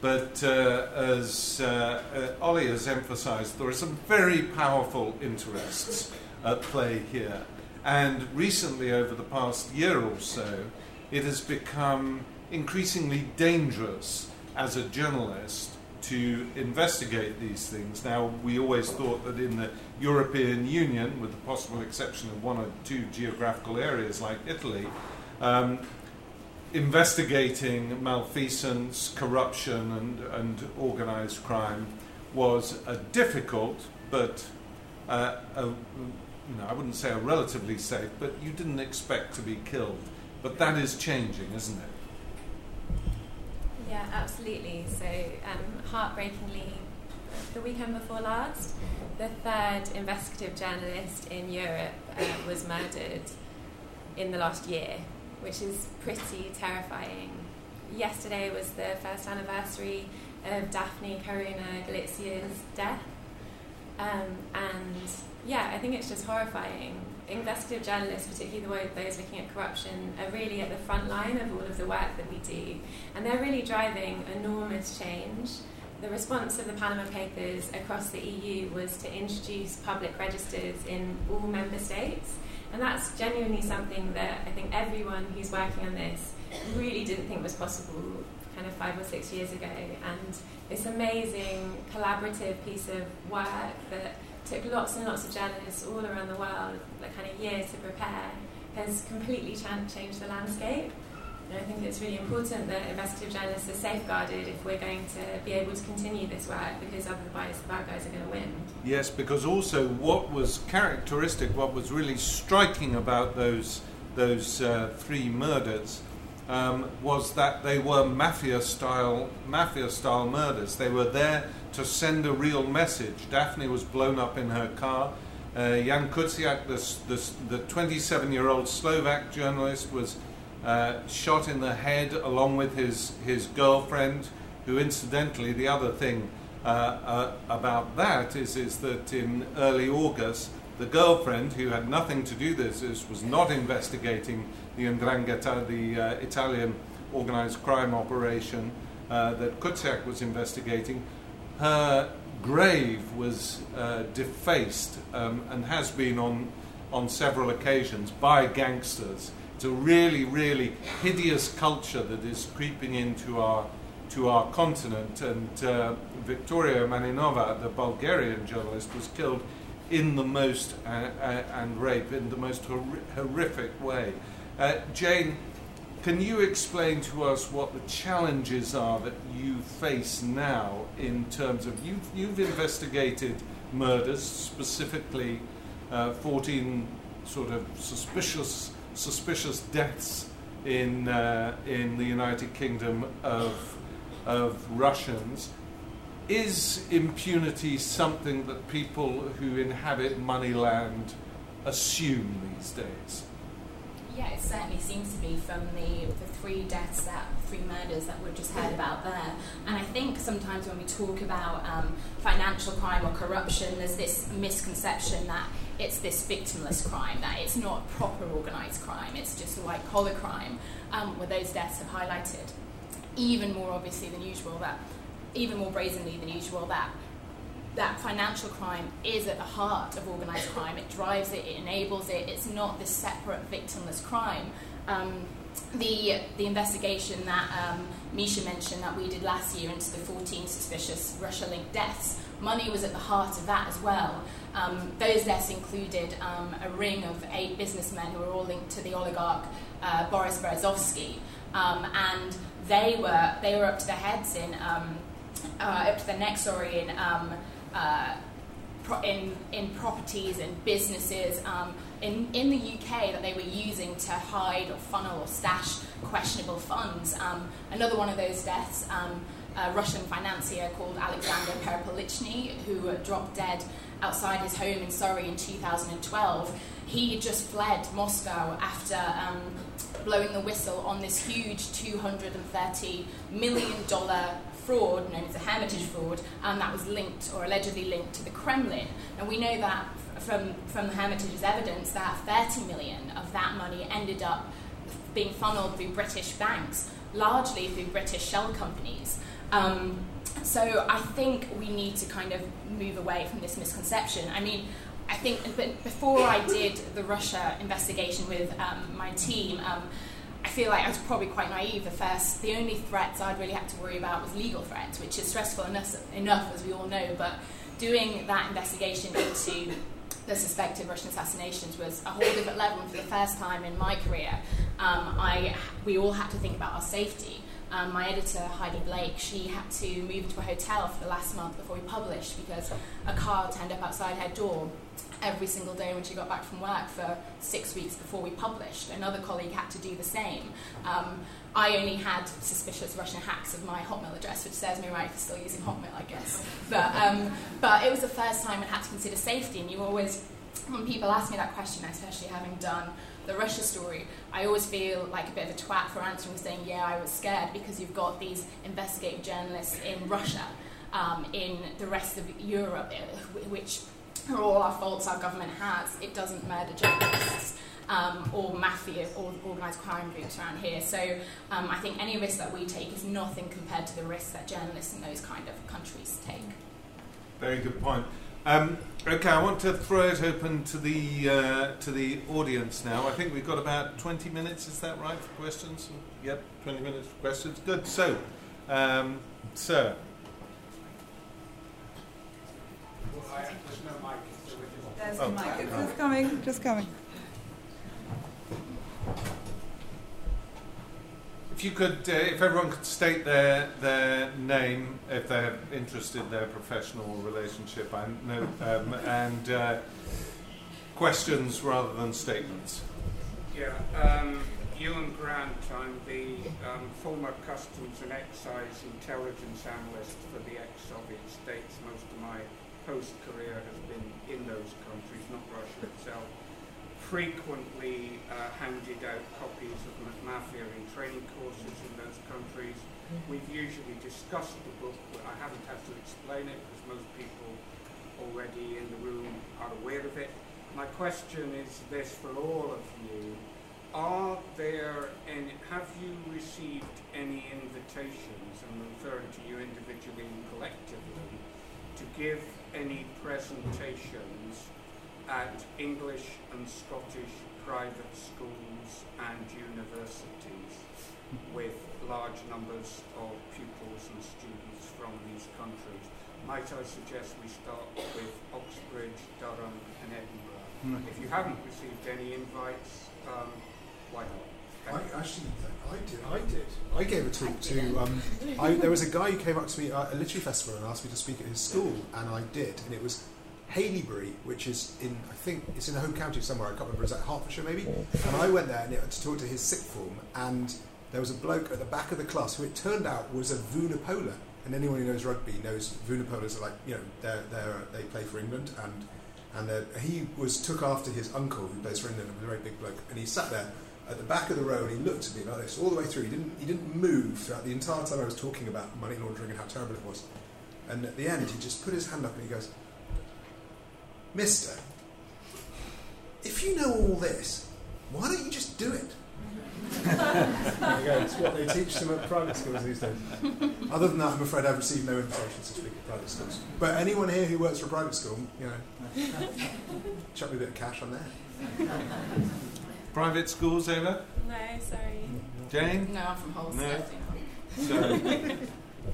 But uh, as uh, uh Ollie has emphasized, there are some very powerful interests at play here. And recently, over the past year or so, it has become increasingly dangerous as a journalist to investigate these things. Now, we always thought that in the European Union, with the possible exception of one or two geographical areas like Italy, um, investigating malfeasance, corruption, and, and organised crime was a difficult but uh, a, you know, I wouldn't say a relatively safe, but you didn't expect to be killed. But that is changing, isn't it? Yeah, absolutely. So, um, heartbreakingly, the weekend before last, the third investigative journalist in Europe uh, was murdered in the last year, which is pretty terrifying. Yesterday was the first anniversary of Daphne Caruana Galizia's death. Um, and yeah, I think it's just horrifying. Investigative journalists, particularly those looking at corruption, are really at the front line of all of the work that we do. And they're really driving enormous change. The response of the Panama Papers across the EU was to introduce public registers in all member states. And that's genuinely something that I think everyone who's working on this really didn't think was possible kind of five or six years ago. And this amazing collaborative piece of work that took lots and lots of journalists all around the world, like kind of years to prepare, has completely changed the landscape. And I think it's really important that investigative journalists are safeguarded if we're going to be able to continue this work because otherwise the bad guys are going to win. Yes, because also what was characteristic, what was really striking about those, those uh, three murders um, was that they were mafia style, mafia style murders. They were there to send a real message. Daphne was blown up in her car. Uh, Jan Kuciak, the 27 year old Slovak journalist, was uh, shot in the head along with his, his girlfriend, who incidentally, the other thing uh, uh, about that is, is that in early August, the girlfriend, who had nothing to do with this, was not investigating the 'Ndrangheta, the uh, Italian organized crime operation uh, that Kuciak was investigating. Her grave was defaced um, and has been on, on several occasions by gangsters it's a really, really hideous culture that is creeping into our to our continent. And uh, Victoria Marinova, the Bulgarian journalist, was killed in the most uh, uh, and raped in the most hor- horrific way. Uh, Jane, can you explain to us what the challenges are that you face now in terms of you've, you've investigated murders, specifically uh, 14 sort of suspicious suspicious deaths in, uh, in the United Kingdom of, of Russians. Is impunity something that people who inhabit Moneyland assume these days? Yeah, it certainly seems to be from the, the three deaths, that three murders that we've just heard about there. And I think sometimes when we talk about um, financial crime or corruption, there's this misconception that it's this victimless crime, that it's not proper organised crime, it's just a white collar crime, um, where those deaths have highlighted even more obviously than usual that, even more brazenly than usual, that that financial crime is at the heart of organised crime. It drives it, it enables it. It's not this separate victimless crime. Um, the the investigation that um, Misha mentioned that we did last year into the 14 suspicious Russia-linked deaths, money was at the heart of that as well. Um, those deaths included um, a ring of eight businessmen who were all linked to the oligarch uh, Boris Berezovsky, um, and they were they were up to their heads in um, uh, up to their necks, sorry, in um, uh, pro- in in properties and businesses um, in in the UK that they were using to hide or funnel or stash questionable funds. another one of those deaths a Russian financier called Alexander Perepilichny, who dropped dead outside his home in Surrey in 2012. He just fled Moscow after um, blowing the whistle on this huge $230 million fraud known as the Hermitage fraud, and that was linked or allegedly linked to the Kremlin. And we know that from, from the Hermitage's evidence that 30 million of that money ended up being funneled through British banks, largely through British shell companies. Um, so I think we need to kind of move away from this misconception. I mean, I think but before I did the Russia investigation with um, my team, um, I feel like I was probably quite naive. The first, the only threats I'd really had to worry about was legal threats, which is stressful enough, enough as we all know. But doing that investigation into the suspected Russian assassinations was a whole different level. And for the first time in my career, um, I we all had to think about our safety. Um, my editor, Heidi Blake, she had to move to a hotel for the last month before we published because a car turned up outside her door every single day when she got back from work for six weeks before we published. Another colleague had to do the same. Um, I only had suspicious Russian hacks of my Hotmail address, which serves me right for still using Hotmail, I guess. But, um, but it was the first time I had to consider safety, and you always, when people ask me that question, especially having done the Russia story, I always feel like a bit of a twat for answering saying, yeah, I was scared because you've got these investigative journalists in Russia, um, in the rest of Europe, eh, which are all our faults our government has. It doesn't murder journalists. Um, or mafia or organised crime groups around here. So um, I think any risk that we take is nothing compared to the risk that journalists in those kind of countries take. Very good point. Um, okay, I want to throw it open to the uh, to the audience now. I think we've got about 20 minutes. Is that right for questions? Yep, 20 minutes for questions. Good. So, um, sir. There's the mic. It's just coming. Just coming. If you could, uh, if everyone could state their their name, if they're interested in their professional relationship, I know, um, and uh, questions rather than statements. Yeah, um, Ewan Grant. I'm the um, former Customs and Excise Intelligence Analyst for the ex-Soviet states. Most of my post-career has been in those countries, not Russia itself frequently uh, handed out copies of McMafia in training courses in those countries. We've usually discussed the book, but I haven't had to explain it because most people already in the room are aware of it. My question is this for all of you. Are there any, have you received any invitations, I'm referring to you individually and collectively, to give any presentations at English and Scottish private schools and universities with large numbers of pupils and students from these countries. Might I suggest we start with Oxbridge, Durham and Edinburgh? Mm. If you haven't received any invites, um, why not? I actually, I did. I did. I gave a talk to. Um, I, there was a guy who came up to me at a literary festival and asked me to speak at his school, and I did. And it was Haileybury, which is in, I think, it's in a home county somewhere, I can't remember, is that Hertfordshire maybe? And I went there to talk to his sixth form, and there was a bloke at the back of the class who it turned out was a Vunipola. And anyone who knows rugby knows Vunipolas are like, you know, they're, they're, they play for England, and and he was took after his uncle who plays for England, and a very big bloke, and he sat there at the back of the row and he looked at me like this all the way through. He didn't, he didn't move throughout the entire time I was talking about money laundering and how terrible it was. And at the end, he just put his hand up and he goes, Mister, if you know all this, why don't you just do it? there you go. It's what they teach them at private schools these days. Other than that, I'm afraid I've received no invitations to speak at private schools. But anyone here who works for a private school, you know, chuck me a bit of cash on there. Private schools, Ava? No, sorry. Jane? No, I'm from Hull. No. So,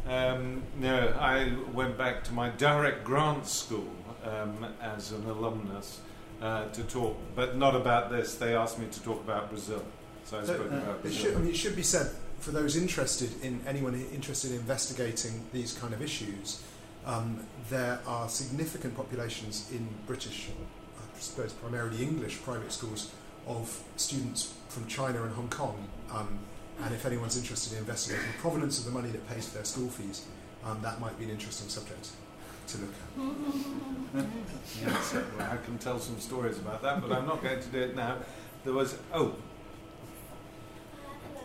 um, no, I went back to my direct grant school um, as an alumnus uh, to talk, but not about this. They asked me to talk about Brazil. So I spoke uh, about Brazil. It should, I mean, it should be said for those interested in anyone interested in investigating these kind of issues. Um, there are significant populations in British, I suppose primarily English private schools of students from China and Hong Kong. Um, and if anyone's interested in investigating the provenance of the money that pays for their school fees, um, that might be an interesting subject to look at. well, I can tell some stories about that, but I'm not going to do it now. There was, oh. Uh,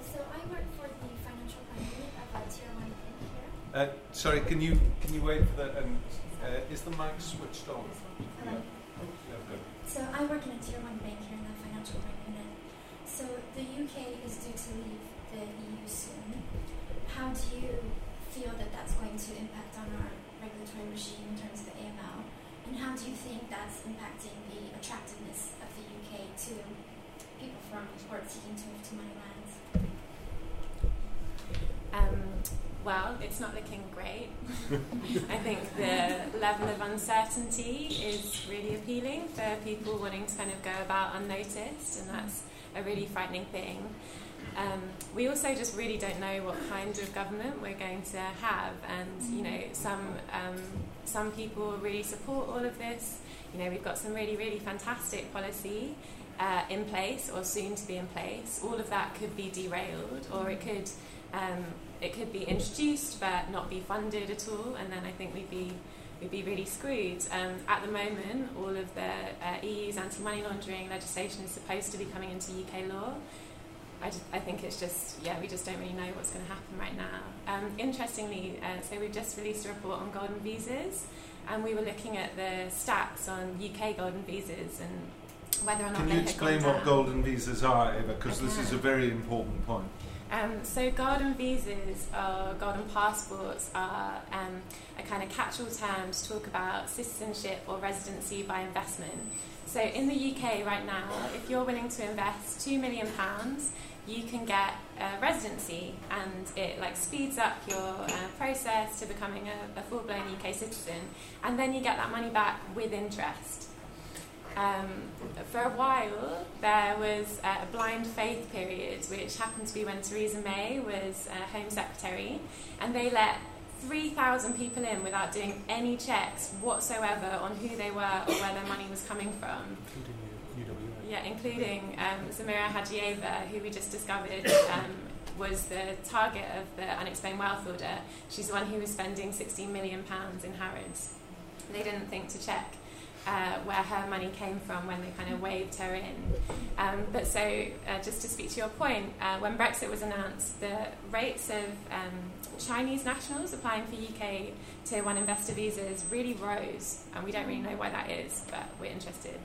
so I work for the financial crime of a tier one bank here. Uh, sorry, can you can you wait for that? Um, uh, is the mic switched on? Hello. Yeah. So I work in a tier one bank here in the financial crime unit. So the UK is due to leave the EU soon. How do you feel that that's going to impact on our regulatory regime in terms of the AML? And how do you think that's impacting the attractiveness of the UK to people from or seeking to move to money lands? Um, well, it's not looking great. I think the level of uncertainty is really appealing for people wanting to kind of go about unnoticed, and that's a really frightening thing. Um, we also just really don't know what kind of government we're going to have, and you know, some um, some people really support all of this. You know, we've got some really, really fantastic policy uh, in place or soon to be in place. All of that could be derailed, or it could um, it could be introduced but not be funded at all, and then I think we'd be we'd be really screwed. Um, at the moment, all of the uh, EU's anti-money laundering legislation is supposed to be coming into UK law. I, just, I think it's just, yeah, we just don't really know what's going to happen right now. Um, interestingly, uh, so we've just released a report on golden visas, and we were looking at the stats on UK golden visas and whether or not Can they you explain what down. golden visas are, Eva? Because this is a very important point. Um, so golden visas or golden passports are um, a kind of catch-all term to talk about citizenship or residency by investment. So in the UK right now, if you're willing to invest two million pounds, you can get a residency, and it like speeds up your uh, process to becoming a, a full-blown UK citizen, and then you get that money back with interest. Um, for a while, there was a blind faith period, which happened to be when Theresa May was uh, Home Secretary, and they let 3,000 people in without doing any checks whatsoever on who they were or where their money was coming from. Yeah, including um, Zamira Hajiyeva, who we just discovered um, was the target of the unexplained wealth order. She's the one who was spending 16 million pounds in Harrods. They didn't think to check uh, where her money came from when they kind of waved her in. Um, but so, uh, just to speak to your point, uh, when Brexit was announced, the rates of um, Chinese nationals applying for UK Tier 1 investor visas really rose, and we don't really know why that is, but we're interested.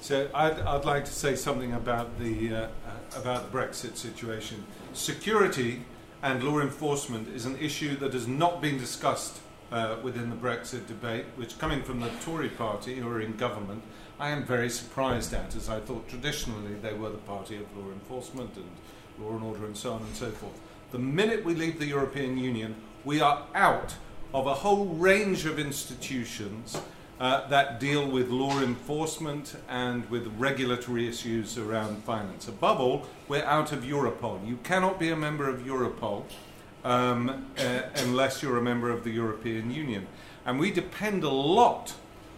So I'd, I'd like to say something about the uh, uh, about the Brexit situation. Security and law enforcement is an issue that has not been discussed uh, within the Brexit debate, which, coming from the Tory party who are in government, I am very surprised at, as I thought traditionally they were the party of law enforcement and law and order and so on and so forth. The minute we leave the European Union, we are out of a whole range of institutions uh, that deal with law enforcement and with regulatory issues around finance. Above all, we're out of Europol. You cannot be a member of Europol um, uh, unless you're a member of the European Union. And we depend a lot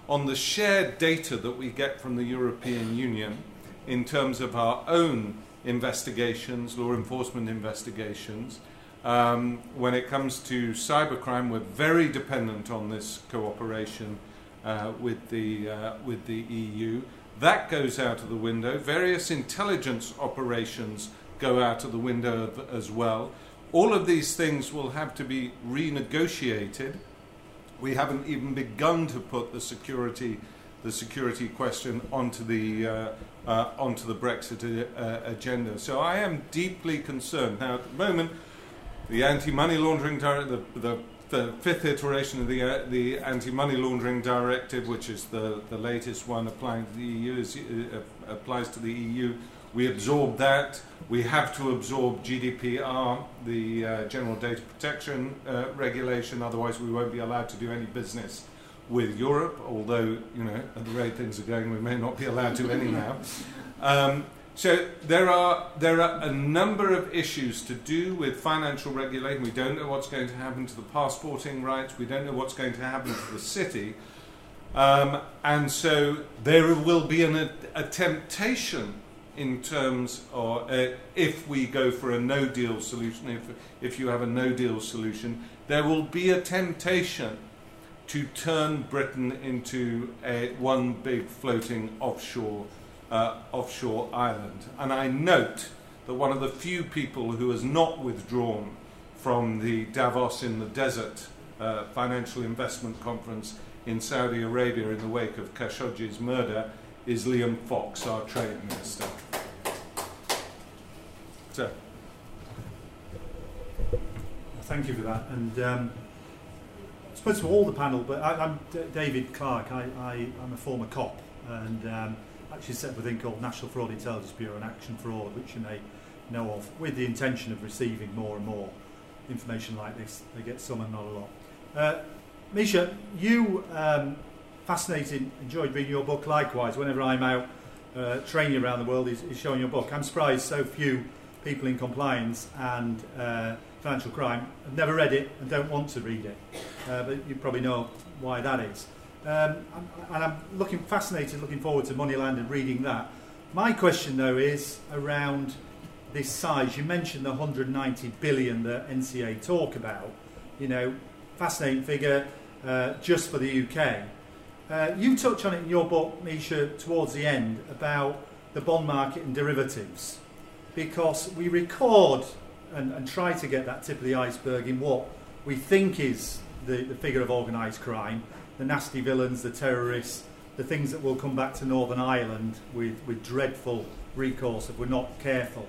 on the shared data that we get from the European Union in terms of our own investigations, law enforcement investigations. Um, when it comes to cybercrime, we're very dependent on this cooperation uh, with, the, uh, with the EU. That goes out of the window. Various intelligence operations go out of the window as well. All of these things will have to be renegotiated. We haven't even begun to put the security, the security question onto the, uh, uh, onto the Brexit uh, agenda. So I am deeply concerned. Now, at the moment, the anti-money laundering directive, the, the, the, fifth iteration of the, uh, the anti-money laundering directive, which is the, the latest one applying to the EU, is, uh, applies to the EU. We absorb that. We have to absorb GDPR, the uh, General Data Protection uh, Regulation. Otherwise, we won't be allowed to do any business with Europe. Although, you know, at the rate things are going, we may not be allowed to anyhow. Um, so there are there are a number of issues to do with financial regulation. We don't know what's going to happen to the passporting rights. We don't know what's going to happen to the city. Um, and so there will be an, a, a temptation in terms of uh, if we go for a no deal solution, if, if you have a no deal solution, there will be a temptation to turn Britain into a one big floating offshore uh, offshore island. And I note that one of the few people who has not withdrawn from the Davos in the Desert uh, financial investment conference in Saudi Arabia in the wake of Khashoggi's murder is Liam Fox, our trade minister. So. Thank you for that. And um, I suppose to all the panel, but I, I'm D- David Clark. I, I'm a former cop and um, actually set up a thing called National Fraud Intelligence Bureau and Action Fraud, which you may know of, with the intention of receiving more and more information like this. They get some and not a lot. Uh, Misha, you um, fascinating, enjoyed reading your book likewise. Whenever I'm out uh, training around the world, is, is showing your book. I'm surprised so few people in compliance and uh, financial crime have never read it and don't want to read it. Uh, but you probably know why that is. Um, and I'm looking fascinated, looking forward to Moneyland and reading that. My question, though, is around this size. You mentioned the 190 billion that NCA talk about. You know, fascinating figure. uh, just for the UK. Uh, you touch on it in your book, Misha, towards the end about the bond market and derivatives, because we record and, and try to get that tip of the iceberg in what we think is the, the figure of organised crime, the nasty villains, the terrorists, the things that will come back to Northern Ireland with, with dreadful recourse if we're not careful.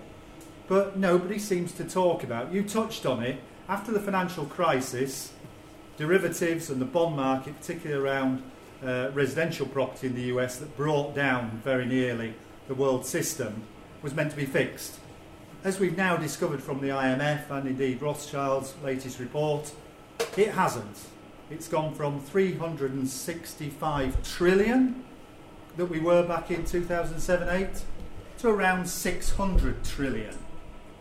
But nobody seems to talk about, you touched on it, after the financial crisis, derivatives and the bond market, particularly around uh, residential property in the US, that brought down very nearly the world system, was meant to be fixed. As we've now discovered from the IMF and indeed Rothschild's latest report, it hasn't. It's gone from 365 trillion that we were back in 2007 8 to around 600 trillion.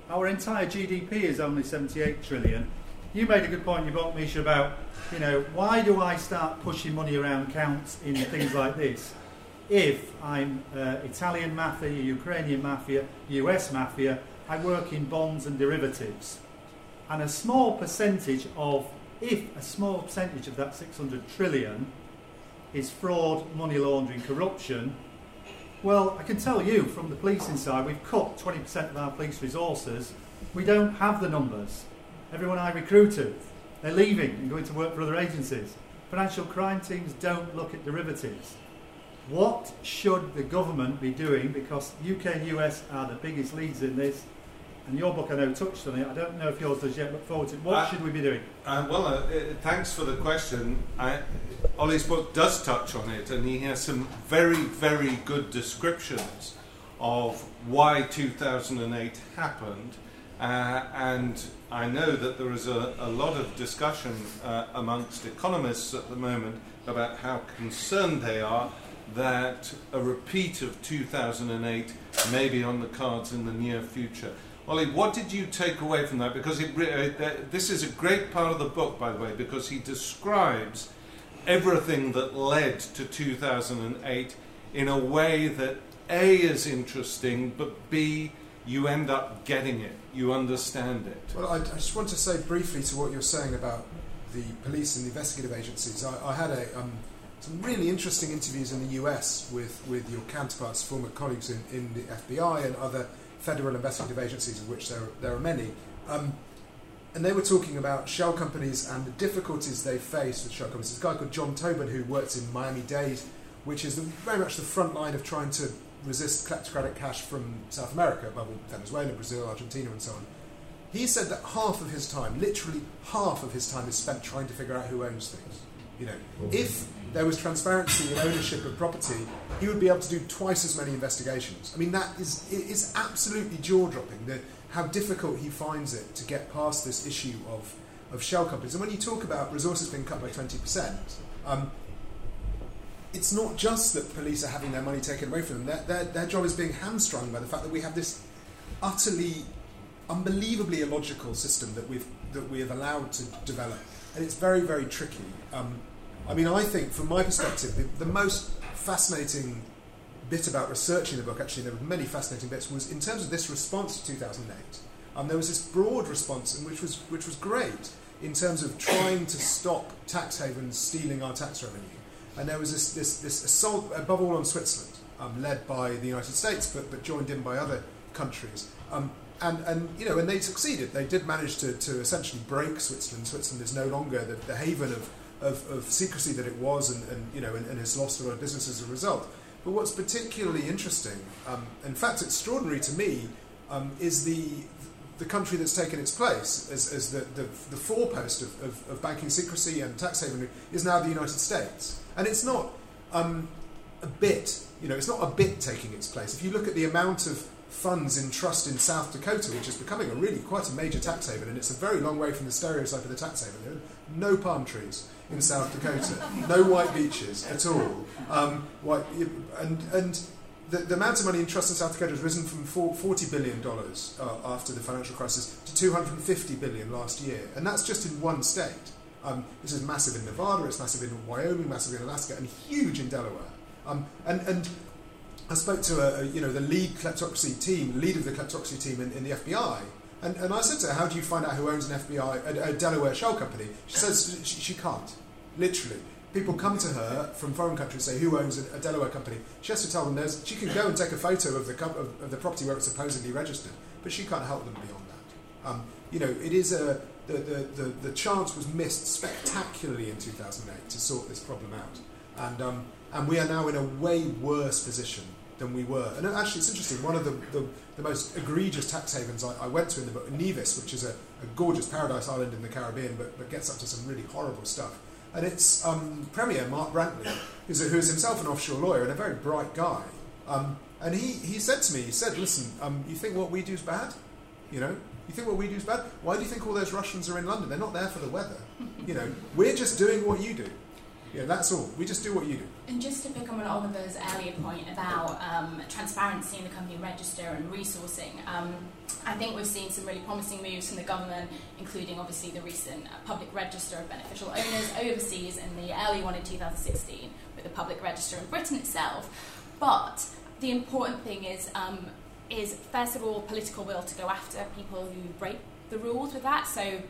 Our entire GDP is only 78 trillion. You made a good point you book, Misha, about, you know, why do I start pushing money around counts in things like this if I'm uh, Italian mafia, Ukrainian mafia, US mafia, I work in bonds and derivatives. And a small percentage of, if a small percentage of that 600 trillion is fraud, money laundering, corruption, well, I can tell you from the policing side, we've cut 20% of our police resources. We don't have the numbers. Everyone I recruited, they're leaving and going to work for other agencies. Financial crime teams don't look at derivatives. What should the government be doing? Because UK and US are the biggest leads in this. And your book, I know, touched on it. I don't know if yours does yet. Look forward to it. What uh, should we be doing? Uh, well, uh, uh thanks for the question. I, Ollie's book does touch on it, and he has some very, very good descriptions of why 2008 happened. Uh, and I know that there is a, a lot of discussion uh, amongst economists at the moment about how concerned they are that a repeat of 2008 may be on the cards in the near future. Ollie, what did you take away from that? Because it, uh, this is a great part of the book, by the way, because he describes everything that led to 2008 in a way that A is interesting, but B, you end up getting it, you understand it. Well, I, I just want to say briefly to what you're saying about the police and the investigative agencies. I, I had a, um, some really interesting interviews in the US with, with your counterparts, former colleagues in, in the FBI and other federal investigative agencies, of which there, there are many. Um, and they were talking about shell companies and the difficulties they face with shell companies. This guy called John Tobin who works in Miami Dade, which is the, very much the front line of trying to resist kleptocratic cash from South America, above all Venezuela, Brazil, Argentina, and so on. He said that half of his time, literally half of his time, is spent trying to figure out who owns things. You know, if there was transparency in ownership of property, he would be able to do twice as many investigations. I mean, that is is absolutely jaw dropping. The how difficult he finds it to get past this issue of of shell companies. And when you talk about resources being cut by twenty percent. Um, it's not just that police are having their money taken away from them. Their, their, their job is being hamstrung by the fact that we have this utterly, unbelievably illogical system that we've that we have allowed to develop, and it's very, very tricky. Um, I mean, I think, from my perspective, the, the, most fascinating bit about researching the book, actually, there were many fascinating bits, was in terms of this response to 2008. Um, there was this broad response, which was which was great in terms of trying to stop tax havens stealing our tax revenue. And there was this, this, this assault, above all on Switzerland, um, led by the United States, but, but joined in by other countries. Um, and, and, you know, and they succeeded. They did manage to, to essentially break Switzerland. Switzerland is no longer the, the haven of of, of secrecy that it was and, and you know, and, and, has lost a lot of business as a result. But what's particularly interesting, um, in fact extraordinary to me, um, is the, the country that's taken its place as, as the, the, the forepost of, of, of, banking secrecy and tax haven is now the United States. And it's not um, a bit, you know, it's not a bit taking its place. If you look at the amount of funds in trust in South Dakota, which is becoming a really quite a major tax haven, and it's a very long way from the stereotype of the tax haven. No palm trees in South Dakota, no white beaches at all. Um, white, and and the, the, amount of money in trust in South Dakota has risen from $40 billion uh, after the financial crisis to 250 billion last year. And that's just in one state. Um, this is massive in Nevada, it's massive in Wyoming, massive in Alaska, and huge in Delaware. Um, and, and I spoke to a, a, you know the lead kleptocracy team, lead of the kleptocracy team in, in the FBI, and, and I said to her, "How do you find out who owns an FBI, a, a Delaware shell company?" She says she, she can't. literally. People come to her from foreign countries, say who owns a, a Delaware company. She has to tell them there's. She can go and take a photo of the of, of, the property where it's supposedly registered, but she can't help them beyond that. Um, you know, it is a the, the, the, the chance was missed spectacularly in 2008 to sort this problem out, and um, and we are now in a way worse position than we were. And actually, it's interesting. One of the, the, the most egregious tax havens I, I, went to in the book, Nevis, which is a, a, gorgeous paradise island in the Caribbean, but, but gets up to some really horrible stuff. And its um, premier, Mark Brantley, who's, a, who's himself an offshore lawyer and a very bright guy. Um, and he, he said to me, he said, listen, um, you think what we do is bad? You know, you think what we do is bad? Why do you think all those Russians are in London? They're not there for the weather. You know, we're just doing what you do. Yeah, that's all. We just do what you do. And just to pick up on Oliver's earlier point about um, transparency in the company register and resourcing, um, I think we've seen some really promising moves from the government, including obviously the recent uh, public register of beneficial owners overseas and the early one in 2016 with the public register in Britain itself. But the important thing is, um, is first of all, political will to go after people who break the rules with that. So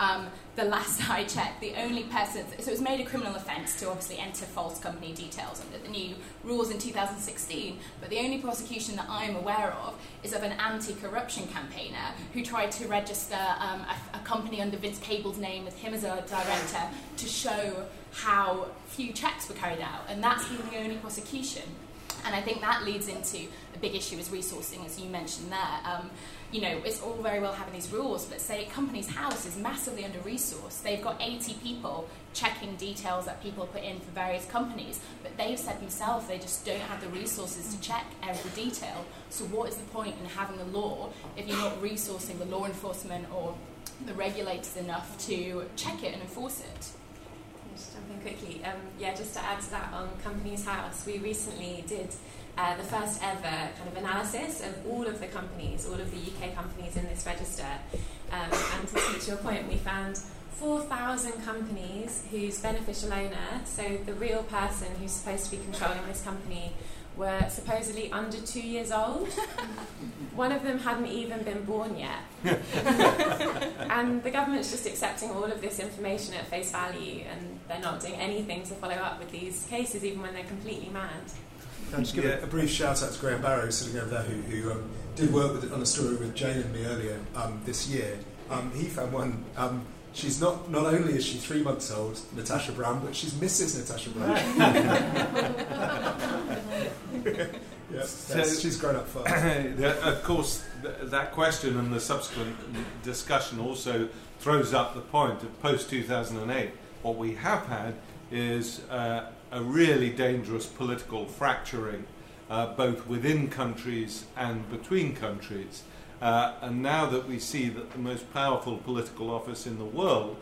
um, the last I checked, the only person, so it was made a criminal offence to obviously enter false company details under the new rules in 2016, but the only prosecution that I'm aware of is of an anti corruption campaigner who tried to register um, a, a, company under Vince Cable's name with him as a director to show how few checks were carried out, and that's been the only prosecution. And I think that leads into a big issue is resourcing, as you mentioned there. Um, you know, it's all very well having these rules, but say a Companies House is massively under resourced. They've got 80 people checking details that people put in for various companies, but they've said themselves they just don't have the resources to check every detail. So, what is the point in having a law if you're not resourcing the law enforcement or the regulators enough to check it and enforce it? Just jump in quickly. Um, yeah, just to add to that on Companies House, we recently did uh, the first ever kind of analysis of all of the companies, all of the UK companies in this register. Um, and to speak to your point, we found 4,000 companies whose beneficial owner, so the real person who's supposed to be controlling this company, were supposedly under two years old. One of them hadn't even been born yet. and the government's just accepting all of this information at face value and they're not doing anything to follow up with these cases, even when they're completely mad. Can I just give yeah. a, a, brief shout out to Graham Barrow, sitting over there, who, who um, did work with, on a story with Jane and me earlier um, this year. Um, he found one. Um, she's not not only is she three months old, Natasha Brown, but she's Mrs. Natasha Brown. yeah, so, she's grown up fast. of course, th- that question and the subsequent discussion also throws up the point of post 2008. What we have had is uh, a really dangerous political fracturing, uh, both within countries and between countries. Uh, and now that we see that the most powerful political office in the world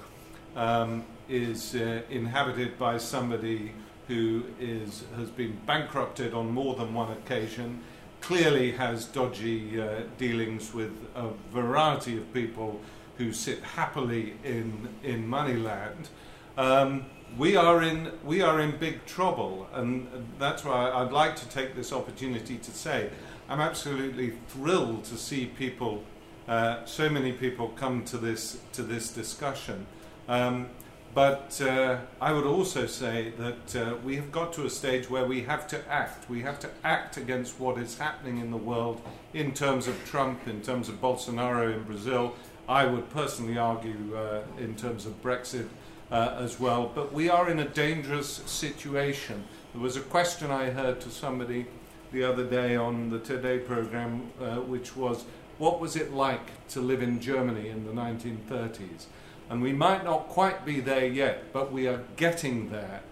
um, is uh, inhabited by somebody who is, has been bankrupted on more than one occasion, clearly has dodgy uh, dealings with a variety of people who sit happily in, in Moneyland. Um, we are in we are in big trouble, and that's why I'd like to take this opportunity to say I'm absolutely thrilled to see people, uh, so many people, come to this to this discussion. Um, but uh, I would also say that uh, we have got to a stage where we have to act. We have to act against what is happening in the world in terms of Trump, in terms of Bolsonaro in Brazil. I would personally argue uh, in terms of Brexit uh, as well. But we are in a dangerous situation. There was a question I heard to somebody the other day on the Today program, uh, which was, What was it like to live in Germany in the 1930s? And we might not quite be there yet, but we are getting there.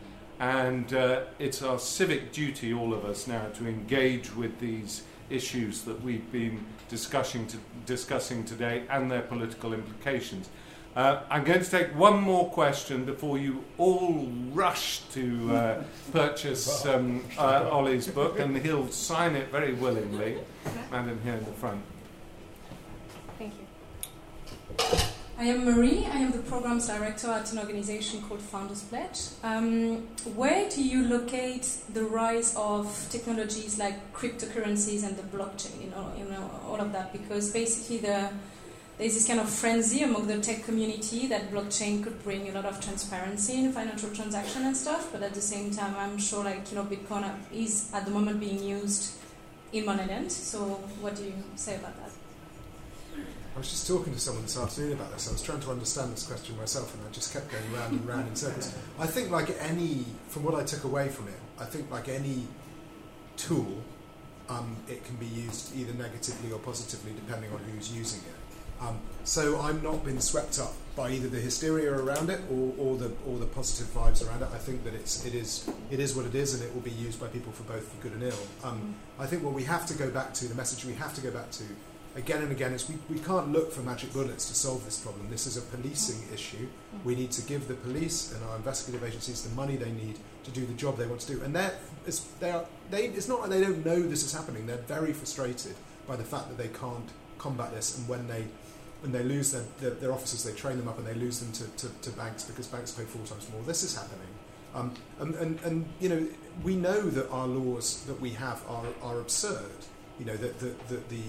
And uh, it's our civic duty, all of us now, to engage with these issues that we've been discussing, to, discussing today and their political implications. Uh, I'm going to take one more question before you all rush to uh, purchase um, uh, Ollie's book, and he'll sign it very willingly. Madam here in the front. Thank you. I am Marie. I am the programs director at an organization called Founders Pledge. Um, where do you locate the rise of technologies like cryptocurrencies and the blockchain? You know, you know all of that because basically the there's this kind of frenzy among the tech community that blockchain could bring a lot of transparency in financial transaction and stuff, but at the same time, I'm sure like you know Bitcoin is at the moment being used in Moneyland. So, what do you say about that? I was just talking to someone this afternoon about this. I was trying to understand this question myself, and I just kept going round and round in circles. I think, like any, from what I took away from it, I think like any tool, um, it can be used either negatively or positively depending on who's using it. Um, so I'm not been swept up by either the hysteria around it or, or, the or the positive vibes around it. I think that it's it is it is what it is, and it will be used by people for both good and ill. Um, I think what we have to go back to, the message we have to go back to, again and again, is we, we can't look for magic bullets to solve this problem. This is a policing issue. We need to give the police and our investigative agencies the money they need to do the job they want to do, and they're, it's, they are, they, it's not like they don't know this is happening. They're very frustrated by the fact that they can't combat this, and when they when they lose their, their, their, officers, they train them up and they lose them to, to, to banks because banks pay four times more. This is happening. Um, and, and, and, you know, we know that our laws that we have are, are absurd. You know, that the, the, the,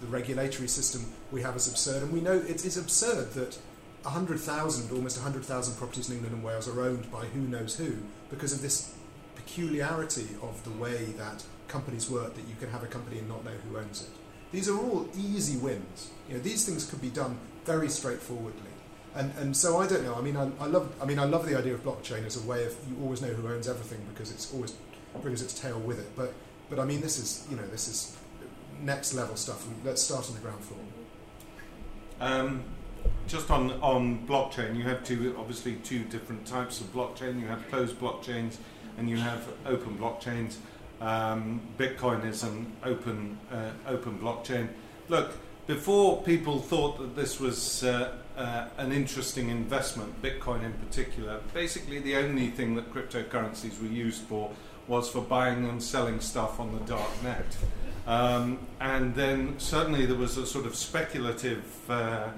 the regulatory system we have is absurd. And we know it is absurd that 100,000, almost 100,000 properties in England and Wales are owned by who knows who because of this peculiarity of the way that companies work, that you can have a company and not know who owns it. These are all easy wins. You know, these things could be done very straightforwardly. And, and so I don't know. I mean, I, I, love. I mean, I love the idea of blockchain as a way of you always know who owns everything because it's always brings its tail with it. But but I mean, this is you know this is next level stuff. Let's start on the ground floor. Um, just on on blockchain, you have two obviously two different types of blockchain. You have closed blockchains and you have open blockchains. Um, Bitcoin is an open uh, open blockchain. Look, before people thought that this was uh, uh, an interesting investment, Bitcoin in particular, basically the only thing that cryptocurrencies were used for was for buying and selling stuff on the dark net. Um, and then suddenly there was a sort of speculative uh,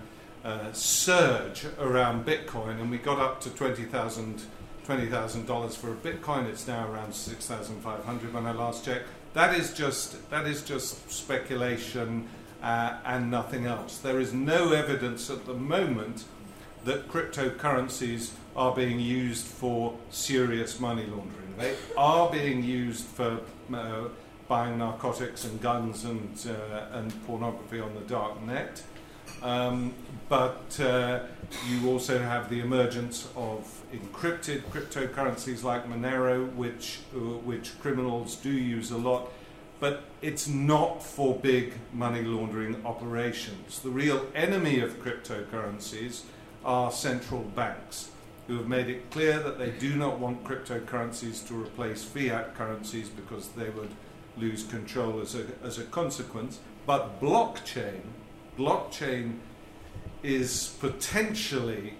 uh, surge around Bitcoin, and we got up to 20,000 $20,000 for a Bitcoin. It's now around 6,500 when I last checked. That is just, that is just speculation uh, and nothing else. There is no evidence at the moment that cryptocurrencies are being used for serious money laundering. They are being used for uh, buying narcotics and guns and, uh, and pornography on the dark net. Um, but uh, you also have the emergence of encrypted cryptocurrencies like Monero, which, uh, which criminals do use a lot, but it's not for big money laundering operations. The real enemy of cryptocurrencies are central banks, who have made it clear that they do not want cryptocurrencies to replace fiat currencies because they would lose control as a, as a consequence. But blockchain, blockchain is potentially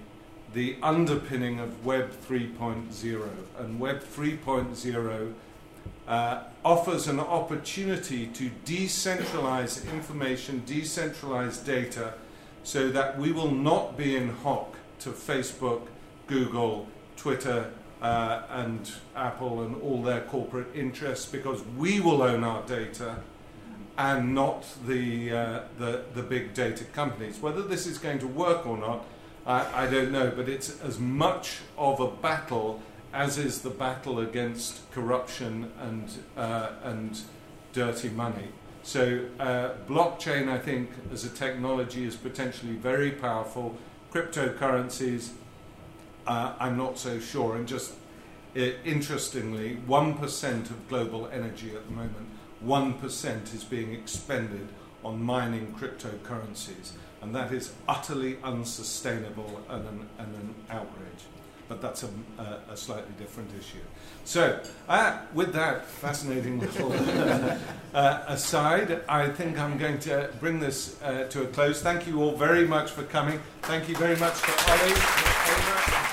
the underpinning of Web 3.0. And Web 3.0 uh, offers an opportunity to decentralize information, decentralize data, so that we will not be in hock to Facebook, Google, Twitter, uh, and Apple and all their corporate interests because we will own our data and not the, uh, the, the big data companies. Whether this is going to work or not, I, I don't know, but it's as much of a battle as is the battle against corruption and, uh, and dirty money. So, uh, blockchain, I think, as a technology, is potentially very powerful. Cryptocurrencies, uh, I'm not so sure. And just uh, interestingly, 1% of global energy at the moment, 1% is being expended on mining cryptocurrencies and that is utterly unsustainable and an, and an outrage. But that's a, a, a slightly different issue. So, uh, with that fascinating little uh, aside, I think I'm going to bring this uh, to a close. Thank you all very much for coming. Thank you very much to Ollie.